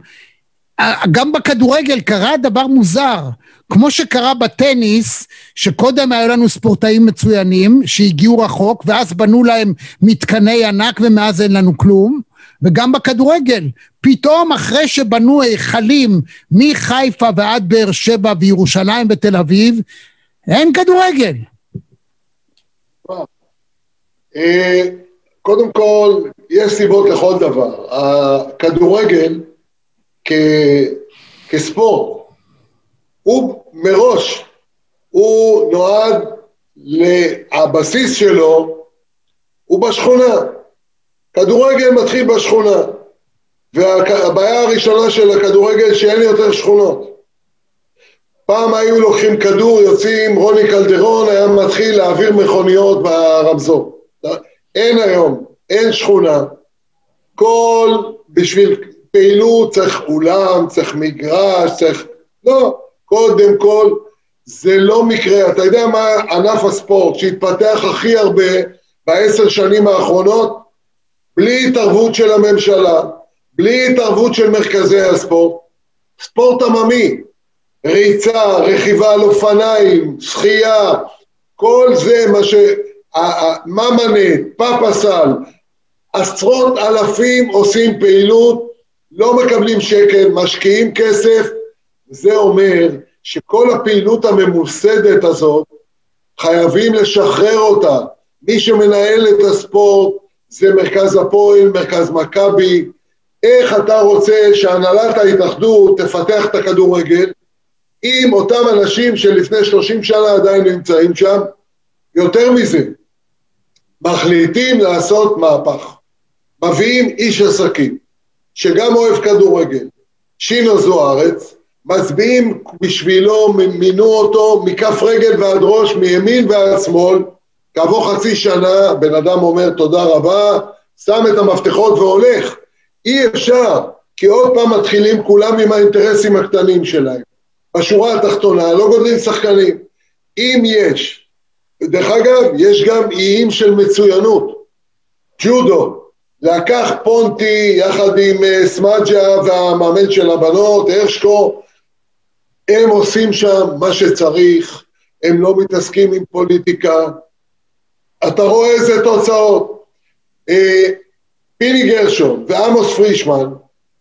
גם בכדורגל קרה דבר מוזר, כמו שקרה בטניס, שקודם היו לנו ספורטאים מצוינים שהגיעו רחוק ואז בנו להם מתקני ענק ומאז אין לנו כלום, וגם בכדורגל, פתאום אחרי שבנו היכלים מחיפה ועד באר שבע וירושלים ותל אביב, אין כדורגל. אה, קודם כל, יש סיבות לכל דבר. הכדורגל כ... כספורט, הוא מראש, הוא נועד, הבסיס שלו הוא בשכונה. כדורגל מתחיל בשכונה, והבעיה הראשונה של הכדורגל שאין יותר שכונות. פעם היו לוקחים כדור, יוצאים, רוני קלדרון היה מתחיל להעביר מכוניות ברמזור. אין היום, אין שכונה. כל, בשביל פעילות צריך אולם, צריך מגרש, צריך... לא, קודם כל, זה לא מקרה. אתה יודע מה ענף הספורט שהתפתח הכי הרבה בעשר שנים האחרונות? בלי התערבות של הממשלה, בלי התערבות של מרכזי הספורט. ספורט עממי, ריצה, רכיבה על אופניים, שחייה, כל זה מה ש... ממנה, פאפסל, עשרות אלפים עושים פעילות, לא מקבלים שקל, משקיעים כסף, זה אומר שכל הפעילות הממוסדת הזאת, חייבים לשחרר אותה. מי שמנהל את הספורט זה מרכז הפועל, מרכז מכבי. איך אתה רוצה שהנהלת ההתאחדות תפתח את הכדורגל עם אותם אנשים שלפני 30 שנה עדיין נמצאים שם? יותר מזה, מחליטים לעשות מהפך. מביאים איש עסקים, שגם אוהב כדורגל, שינו זוארץ, מצביעים בשבילו, מינו אותו מכף רגל ועד ראש, מימין ועד שמאל, כעבור חצי שנה בן אדם אומר תודה רבה, שם את המפתחות והולך. אי אפשר, כי עוד פעם מתחילים כולם עם האינטרסים הקטנים שלהם. בשורה התחתונה לא גודלים שחקנים. אם יש, דרך אגב, יש גם איים של מצוינות. ג'ודו, לקח פונטי יחד עם uh, סמג'ה והמאמן של הבנות, הרשקו, הם עושים שם מה שצריך, הם לא מתעסקים עם פוליטיקה. אתה רואה איזה תוצאות. אה, פיני גרשון ועמוס פרישמן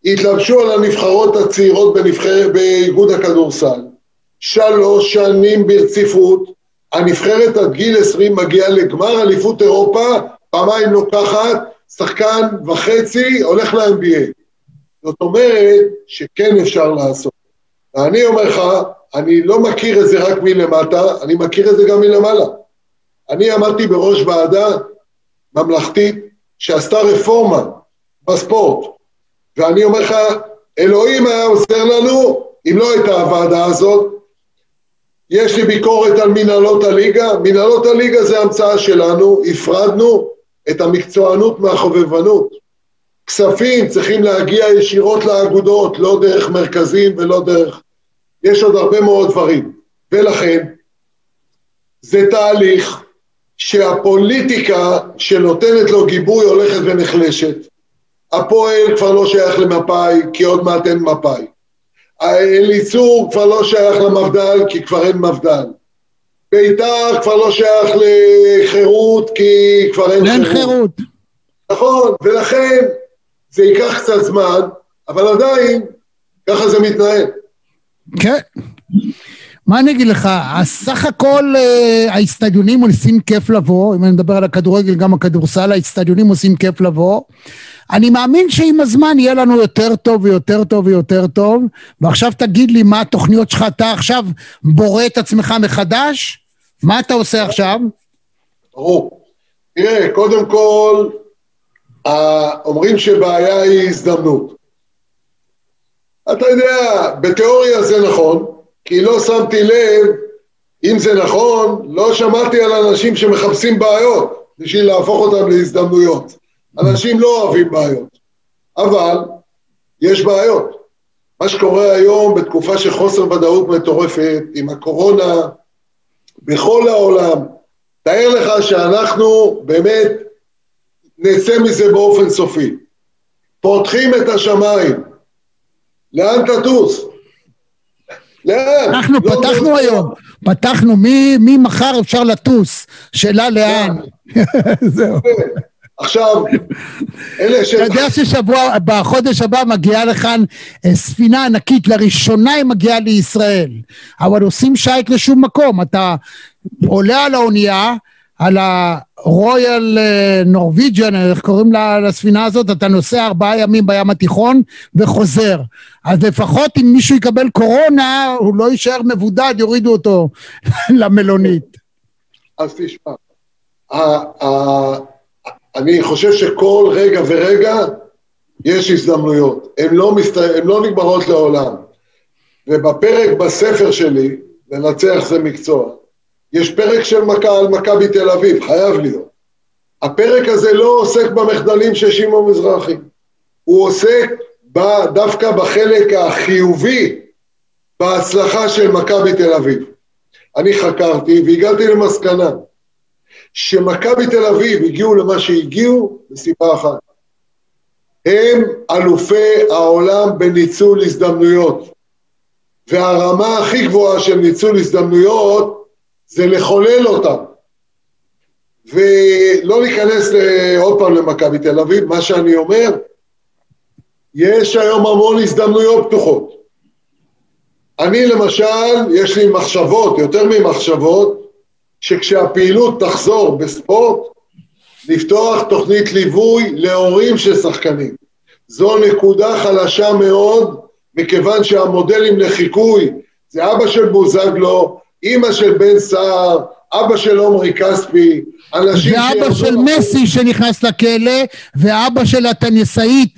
התלבשו על הנבחרות הצעירות בנבחר, באיגוד הכדורסל. שלוש שנים ברציפות, הנבחרת עד גיל עשרים מגיעה לגמר אליפות אירופה, פעמיים לוקחת, שחקן וחצי הולך ל-NBA. זאת אומרת שכן אפשר לעשות. ואני אומר לך, אני לא מכיר את זה רק מלמטה, אני מכיר את זה גם מלמעלה. אני עמדתי בראש ועדה ממלכתית שעשתה רפורמה בספורט, ואני אומר לך, אלוהים היה עוזר לנו אם לא הייתה הוועדה הזאת. יש לי ביקורת על מנהלות הליגה, מנהלות הליגה זה המצאה שלנו, הפרדנו את המקצוענות מהחובבנות. כספים צריכים להגיע ישירות לאגודות, לא דרך מרכזים ולא דרך... יש עוד הרבה מאוד דברים. ולכן, זה תהליך שהפוליטיקה שנותנת לו גיבוי הולכת ונחלשת. הפועל כבר לא שייך למפא"י, כי עוד מעט אין מפא"י. אליצור כבר לא שייך למפד"ל, כי כבר אין מפד"ל. בית"ר כבר לא שייך לחירות, כי כבר אין, אין חירות. חירות. נכון, ולכן זה ייקח קצת זמן, אבל עדיין ככה זה מתנהל. כן. מה אני אגיד לך, סך הכל אה, האיצטדיונים עושים כיף לבוא, אם אני מדבר על הכדורגל, גם הכדורסל, האיצטדיונים עושים כיף לבוא. אני מאמין שעם הזמן יהיה לנו יותר טוב ויותר טוב ויותר טוב, ועכשיו תגיד לי מה התוכניות שלך, אתה עכשיו בורא את עצמך מחדש? מה אתה עושה עכשיו? ברור. תראה, קודם כל, אומרים שבעיה היא הזדמנות. אתה יודע, בתיאוריה זה נכון, כי לא שמתי לב, אם זה נכון, לא שמעתי על אנשים שמחפשים בעיות בשביל להפוך אותם להזדמנויות. אנשים לא אוהבים בעיות, אבל יש בעיות. מה שקורה היום בתקופה של חוסר ודאות מטורפת, עם הקורונה, בכל העולם, תאר לך שאנחנו באמת נצא מזה באופן סופי. פותחים את השמיים, לאן תטוס? לאן? אנחנו לא פתחנו לא. היום, פתחנו, ממחר אפשר לטוס, שאלה לאן. *laughs* זהו. עכשיו, אלה ש... אתה יודע ששבוע, בחודש הבא מגיעה לכאן אה, ספינה ענקית, לראשונה היא מגיעה לישראל, אבל עושים שייט לשום מקום, אתה עולה על האונייה, על הרויאל נורוויג'ן, איך קוראים לספינה הזאת, אתה נוסע ארבעה ימים בים התיכון וחוזר. אז לפחות אם מישהו יקבל קורונה, הוא לא יישאר מבודד, יורידו אותו *laughs* למלונית. אז תשמע, אני חושב שכל רגע ורגע יש הזדמנויות, הן לא, מסת... לא נגמרות לעולם. ובפרק בספר שלי, לנצח זה מקצוע, יש פרק של מכה על מכבי תל אביב, חייב להיות. הפרק הזה לא עוסק במחדלים של שמעון מזרחי, הוא עוסק ב, דווקא בחלק החיובי בהצלחה של מכבי תל אביב. אני חקרתי והגעתי למסקנה שמכבי תל אביב הגיעו למה שהגיעו מסיבה אחת. הם אלופי העולם בניצול הזדמנויות. והרמה הכי גבוהה של ניצול הזדמנויות זה לחולל אותם. ולא ניכנס עוד פעם למכבי תל אביב, מה שאני אומר, יש היום המון הזדמנויות פתוחות. אני למשל, יש לי מחשבות, יותר ממחשבות, שכשהפעילות תחזור בספורט, לפתוח תוכנית ליווי להורים של שחקנים. זו נקודה חלשה מאוד, מכיוון שהמודלים לחיקוי זה אבא של בוזגלו, אימא של בן סער, אבא של עומרי כספי, אנשים ש... ואבא של מסי שנכנס לכלא, ואבא של הטניסאית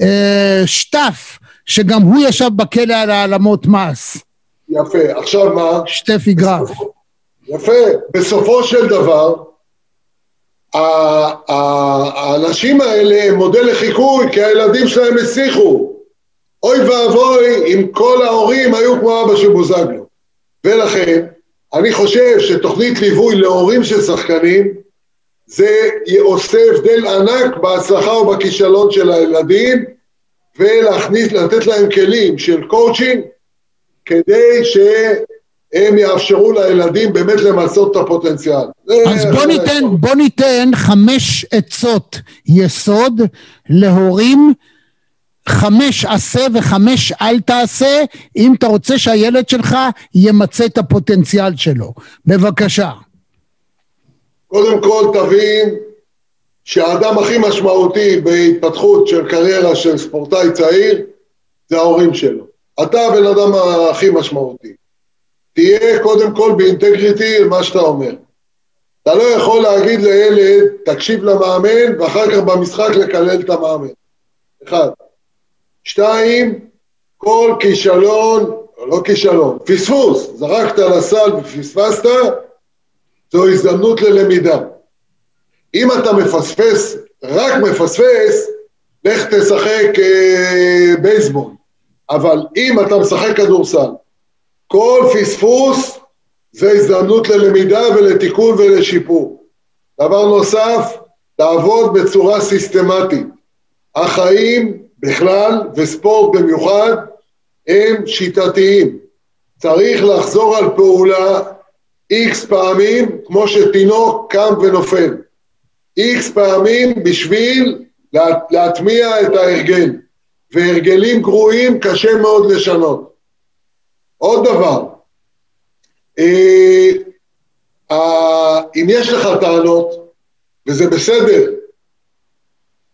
אה, שטף, שגם הוא ישב בכלא על העלמות מס. יפה, עכשיו מה? שטפי גרף. יפה, בסופו של דבר, האנשים האלה הם מודל לחיקוי, כי הילדים שלהם הצליחו. אוי ואבוי אם כל ההורים היו כמו אבא של בוזגלו. ולכן, אני חושב שתוכנית ליווי להורים של שחקנים, זה עושה הבדל ענק בהצלחה או בכישלון של הילדים, ולהכניס, לתת להם כלים של קואוצ'ינג, כדי שהם יאפשרו לילדים באמת למצות את הפוטנציאל. אז בוא ניתן, בוא ניתן חמש עצות יסוד להורים חמש עשה וחמש אל תעשה אם אתה רוצה שהילד שלך ימצה את הפוטנציאל שלו. בבקשה. קודם כל תבין שהאדם הכי משמעותי בהתפתחות של קריירה של ספורטאי צעיר זה ההורים שלו. אתה הבן אדם הכי משמעותי. תהיה קודם כל באינטגריטי למה שאתה אומר. אתה לא יכול להגיד לילד, תקשיב למאמן, ואחר כך במשחק לקלל את המאמן. אחד. שתיים, כל כישלון, לא כישלון, פספוס, זרקת לסל ופספסת, זו הזדמנות ללמידה. אם אתה מפספס, רק מפספס, לך תשחק אה, בייסבול. אבל אם אתה משחק כדורסל, כל פספוס זה הזדמנות ללמידה ולתיקון ולשיפור. דבר נוסף, תעבוד בצורה סיסטמטית. החיים בכלל וספורט במיוחד הם שיטתיים. צריך לחזור על פעולה איקס פעמים כמו שתינוק קם ונופל. איקס פעמים בשביל להטמיע את ההרגל. והרגלים גרועים קשה מאוד לשנות. עוד דבר, אה, אה, אם יש לך טענות, וזה בסדר,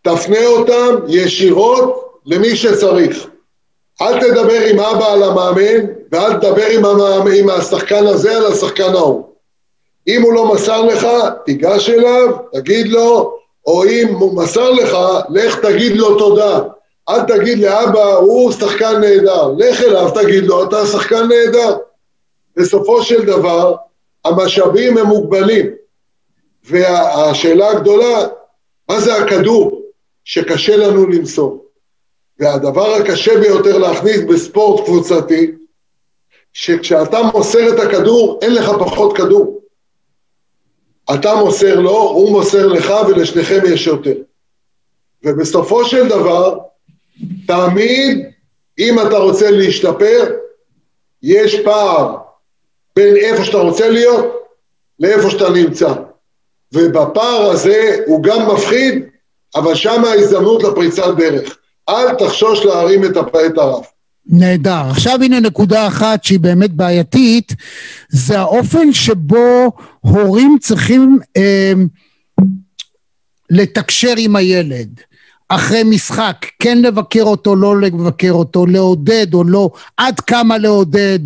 תפנה אותם ישירות למי שצריך. אל תדבר עם אבא על המאמן, ואל תדבר עם, המאמן, עם השחקן הזה על השחקן ההוא. אם הוא לא מסר לך, תיגש אליו, תגיד לו, או אם הוא מסר לך, לך תגיד לו תודה. אל תגיד לאבא, הוא שחקן נהדר. לך אליו, תגיד לו, אתה שחקן נהדר. בסופו של דבר, המשאבים הם מוגבלים. והשאלה הגדולה, מה זה הכדור שקשה לנו למסור? והדבר הקשה ביותר להכניס בספורט קבוצתי, שכשאתה מוסר את הכדור, אין לך פחות כדור. אתה מוסר לו, הוא מוסר לך, ולשניכם יש יותר. ובסופו של דבר, תמיד, אם אתה רוצה להשתפר, יש פער בין איפה שאתה רוצה להיות לאיפה שאתה נמצא. ובפער הזה הוא גם מפחיד, אבל שם ההזדמנות לפריצת דרך. אל תחשוש להרים את הרף. נהדר. עכשיו הנה נקודה אחת שהיא באמת בעייתית, זה האופן שבו הורים צריכים אה, לתקשר עם הילד. אחרי משחק, כן לבקר אותו, לא לבקר אותו, לעודד או לא, עד כמה לעודד,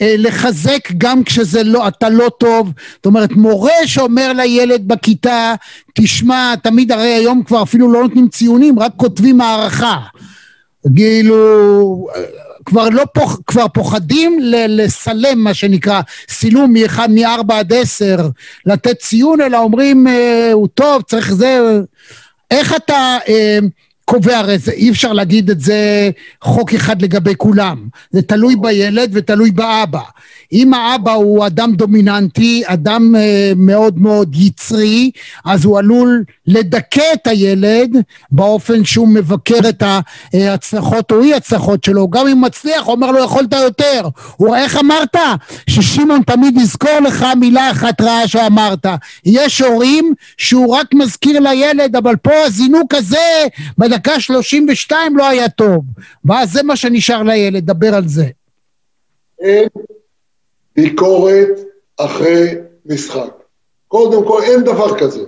אה, לחזק גם כשזה לא, אתה לא טוב, זאת אומרת מורה שאומר לילד בכיתה, תשמע, תמיד הרי היום כבר אפילו לא נותנים ציונים, רק כותבים הערכה, כאילו, כבר לא פוח, כבר פוחדים ל, לסלם מה שנקרא סילום מאחד מארבע עד עשר, לתת ציון, אלא אומרים אה, הוא טוב, צריך זה, איך אתה אה, קובע, הרי זה, אי אפשר להגיד את זה חוק אחד לגבי כולם, זה תלוי בילד ותלוי באבא. אם האבא הוא אדם דומיננטי, אדם אה, מאוד מאוד יצרי, אז הוא עלול לדכא את הילד באופן שהוא מבקר את ההצלחות או אי הצלחות שלו, גם אם מצליח, אומר לו יכולת יותר. הוא איך אמרת? ששמעון תמיד יזכור לך מילה אחת רעה שאמרת. יש הורים שהוא רק מזכיר לילד, אבל פה הזינוק הזה בדקה 32 לא היה טוב. ואז זה מה שנשאר לילד, דבר על זה. ביקורת אחרי משחק. קודם כל, אין דבר כזה.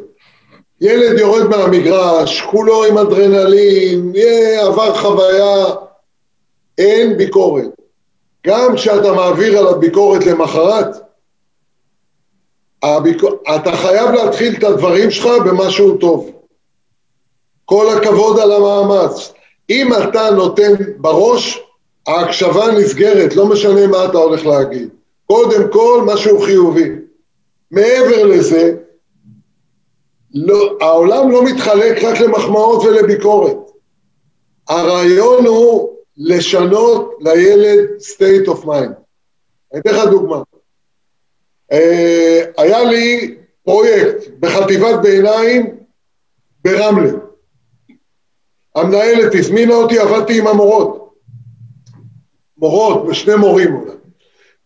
ילד יורד מהמגרש, כולו עם אדרנלין, עבר חוויה, אין ביקורת. גם כשאתה מעביר על הביקורת למחרת, הביקור... אתה חייב להתחיל את הדברים שלך במשהו טוב. כל הכבוד על המאמץ. אם אתה נותן בראש, ההקשבה נסגרת, לא משנה מה אתה הולך להגיד. קודם כל, משהו חיובי. מעבר לזה, לא, העולם לא מתחלק רק למחמאות ולביקורת. הרעיון הוא לשנות לילד state of mind. אני אתן לך דוגמה. אה, היה לי פרויקט בחטיבת ביניים ברמלה. המנהלת הזמינה אותי, עבדתי עם המורות. מורות ושני מורים אולי.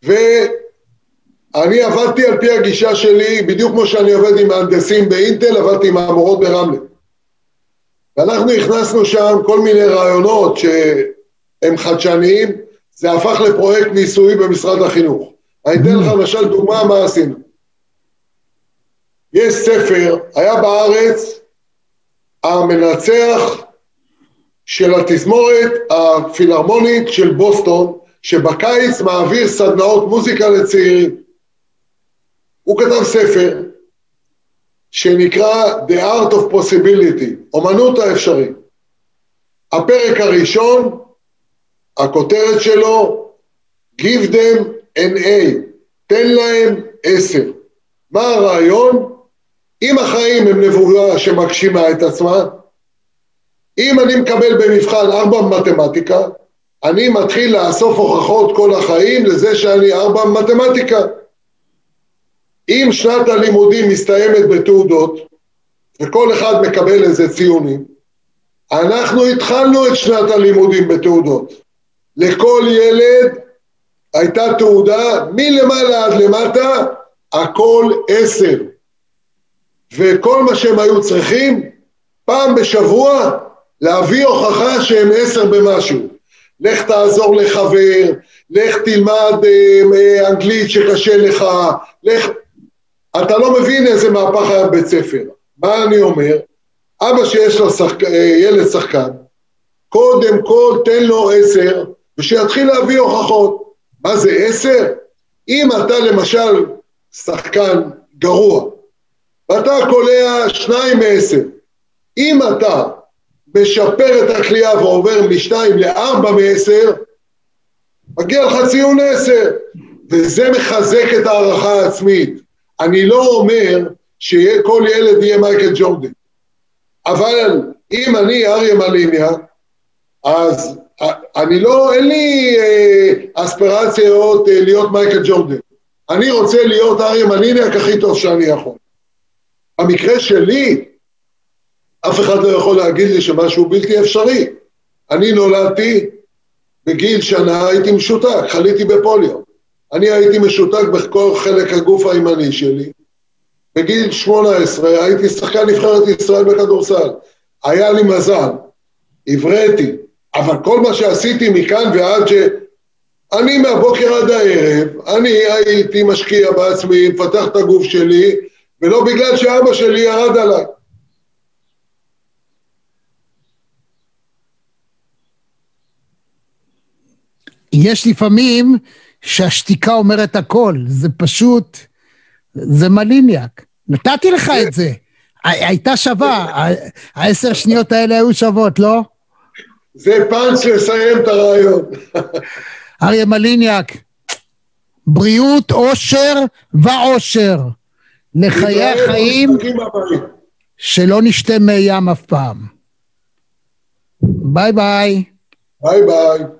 ואני עבדתי על פי הגישה שלי, בדיוק כמו שאני עובד עם מהנדסים באינטל, עבדתי עם המורות ברמלה. ואנחנו הכנסנו שם כל מיני רעיונות שהם חדשניים, זה הפך לפרויקט ניסוי במשרד החינוך. אני אתן לך למשל דוגמה מה עשינו. יש ספר, היה בארץ המנצח של התזמורת הפילהרמונית של בוסטון, שבקיץ מעביר סדנאות מוזיקה לצעירים. הוא כתב ספר שנקרא The Art of Possibility, אומנות האפשרי. הפרק הראשון, הכותרת שלו, Give them an A, תן להם עשר. מה הרעיון? אם החיים הם נבואה שמגשימה את עצמה, אם אני מקבל במבחן ארבע במתמטיקה, אני מתחיל לאסוף הוכחות כל החיים לזה שאני ארבע במתמטיקה. אם שנת הלימודים מסתיימת בתעודות, וכל אחד מקבל איזה ציונים, אנחנו התחלנו את שנת הלימודים בתעודות. לכל ילד הייתה תעודה מלמעלה עד למטה, הכל עשר. וכל מה שהם היו צריכים, פעם בשבוע להביא הוכחה שהם עשר במשהו. לך תעזור לחבר, לך תלמד אה, אה, אנגלית שקשה לך, לך... אתה לא מבין איזה מהפך היה בבית ספר. מה אני אומר? אבא שיש לו שחק... אה, ילד שחקן, קודם כל תן לו עשר, ושיתחיל להביא הוכחות. מה זה עשר? אם אתה למשל שחקן גרוע, ואתה קולע שניים מעשר, אם אתה משפר את הכלייה ועובר משתיים לארבע מעשר, מגיע לך ציון עשר, וזה מחזק את ההערכה העצמית. אני לא אומר שכל ילד יהיה מייקל ג'ורדן, אבל אם אני אריה מליניה, אז אני לא, אין לי אה, אספירציות אה, להיות מייקל ג'ורדן. אני רוצה להיות אריה מליניאק הכי טוב שאני יכול. במקרה שלי, אף אחד לא יכול להגיד לי שמשהו בלתי אפשרי. אני נולדתי בגיל שנה, הייתי משותק, חליתי בפוליו. אני הייתי משותק בכל חלק הגוף הימני שלי. בגיל 18 הייתי שחקן נבחרת ישראל בכדורסל. היה לי מזל, הבראתי, אבל כל מה שעשיתי מכאן ועד ש... אני מהבוקר עד הערב, אני הייתי משקיע בעצמי, מפתח את הגוף שלי, ולא בגלל שאבא שלי ירד עליי. יש לפעמים שהשתיקה אומרת הכל, זה פשוט, זה מליניאק. נתתי לך את זה. הייתה שווה, העשר שניות האלה היו שוות, לא? זה פאנץ' לסיים את הרעיון. *laughs* אריה מליניאק, בריאות, אושר ועושר. לחיי החיים, שלא נשתה מי ים אף פעם. ביי ביי. ביי ביי.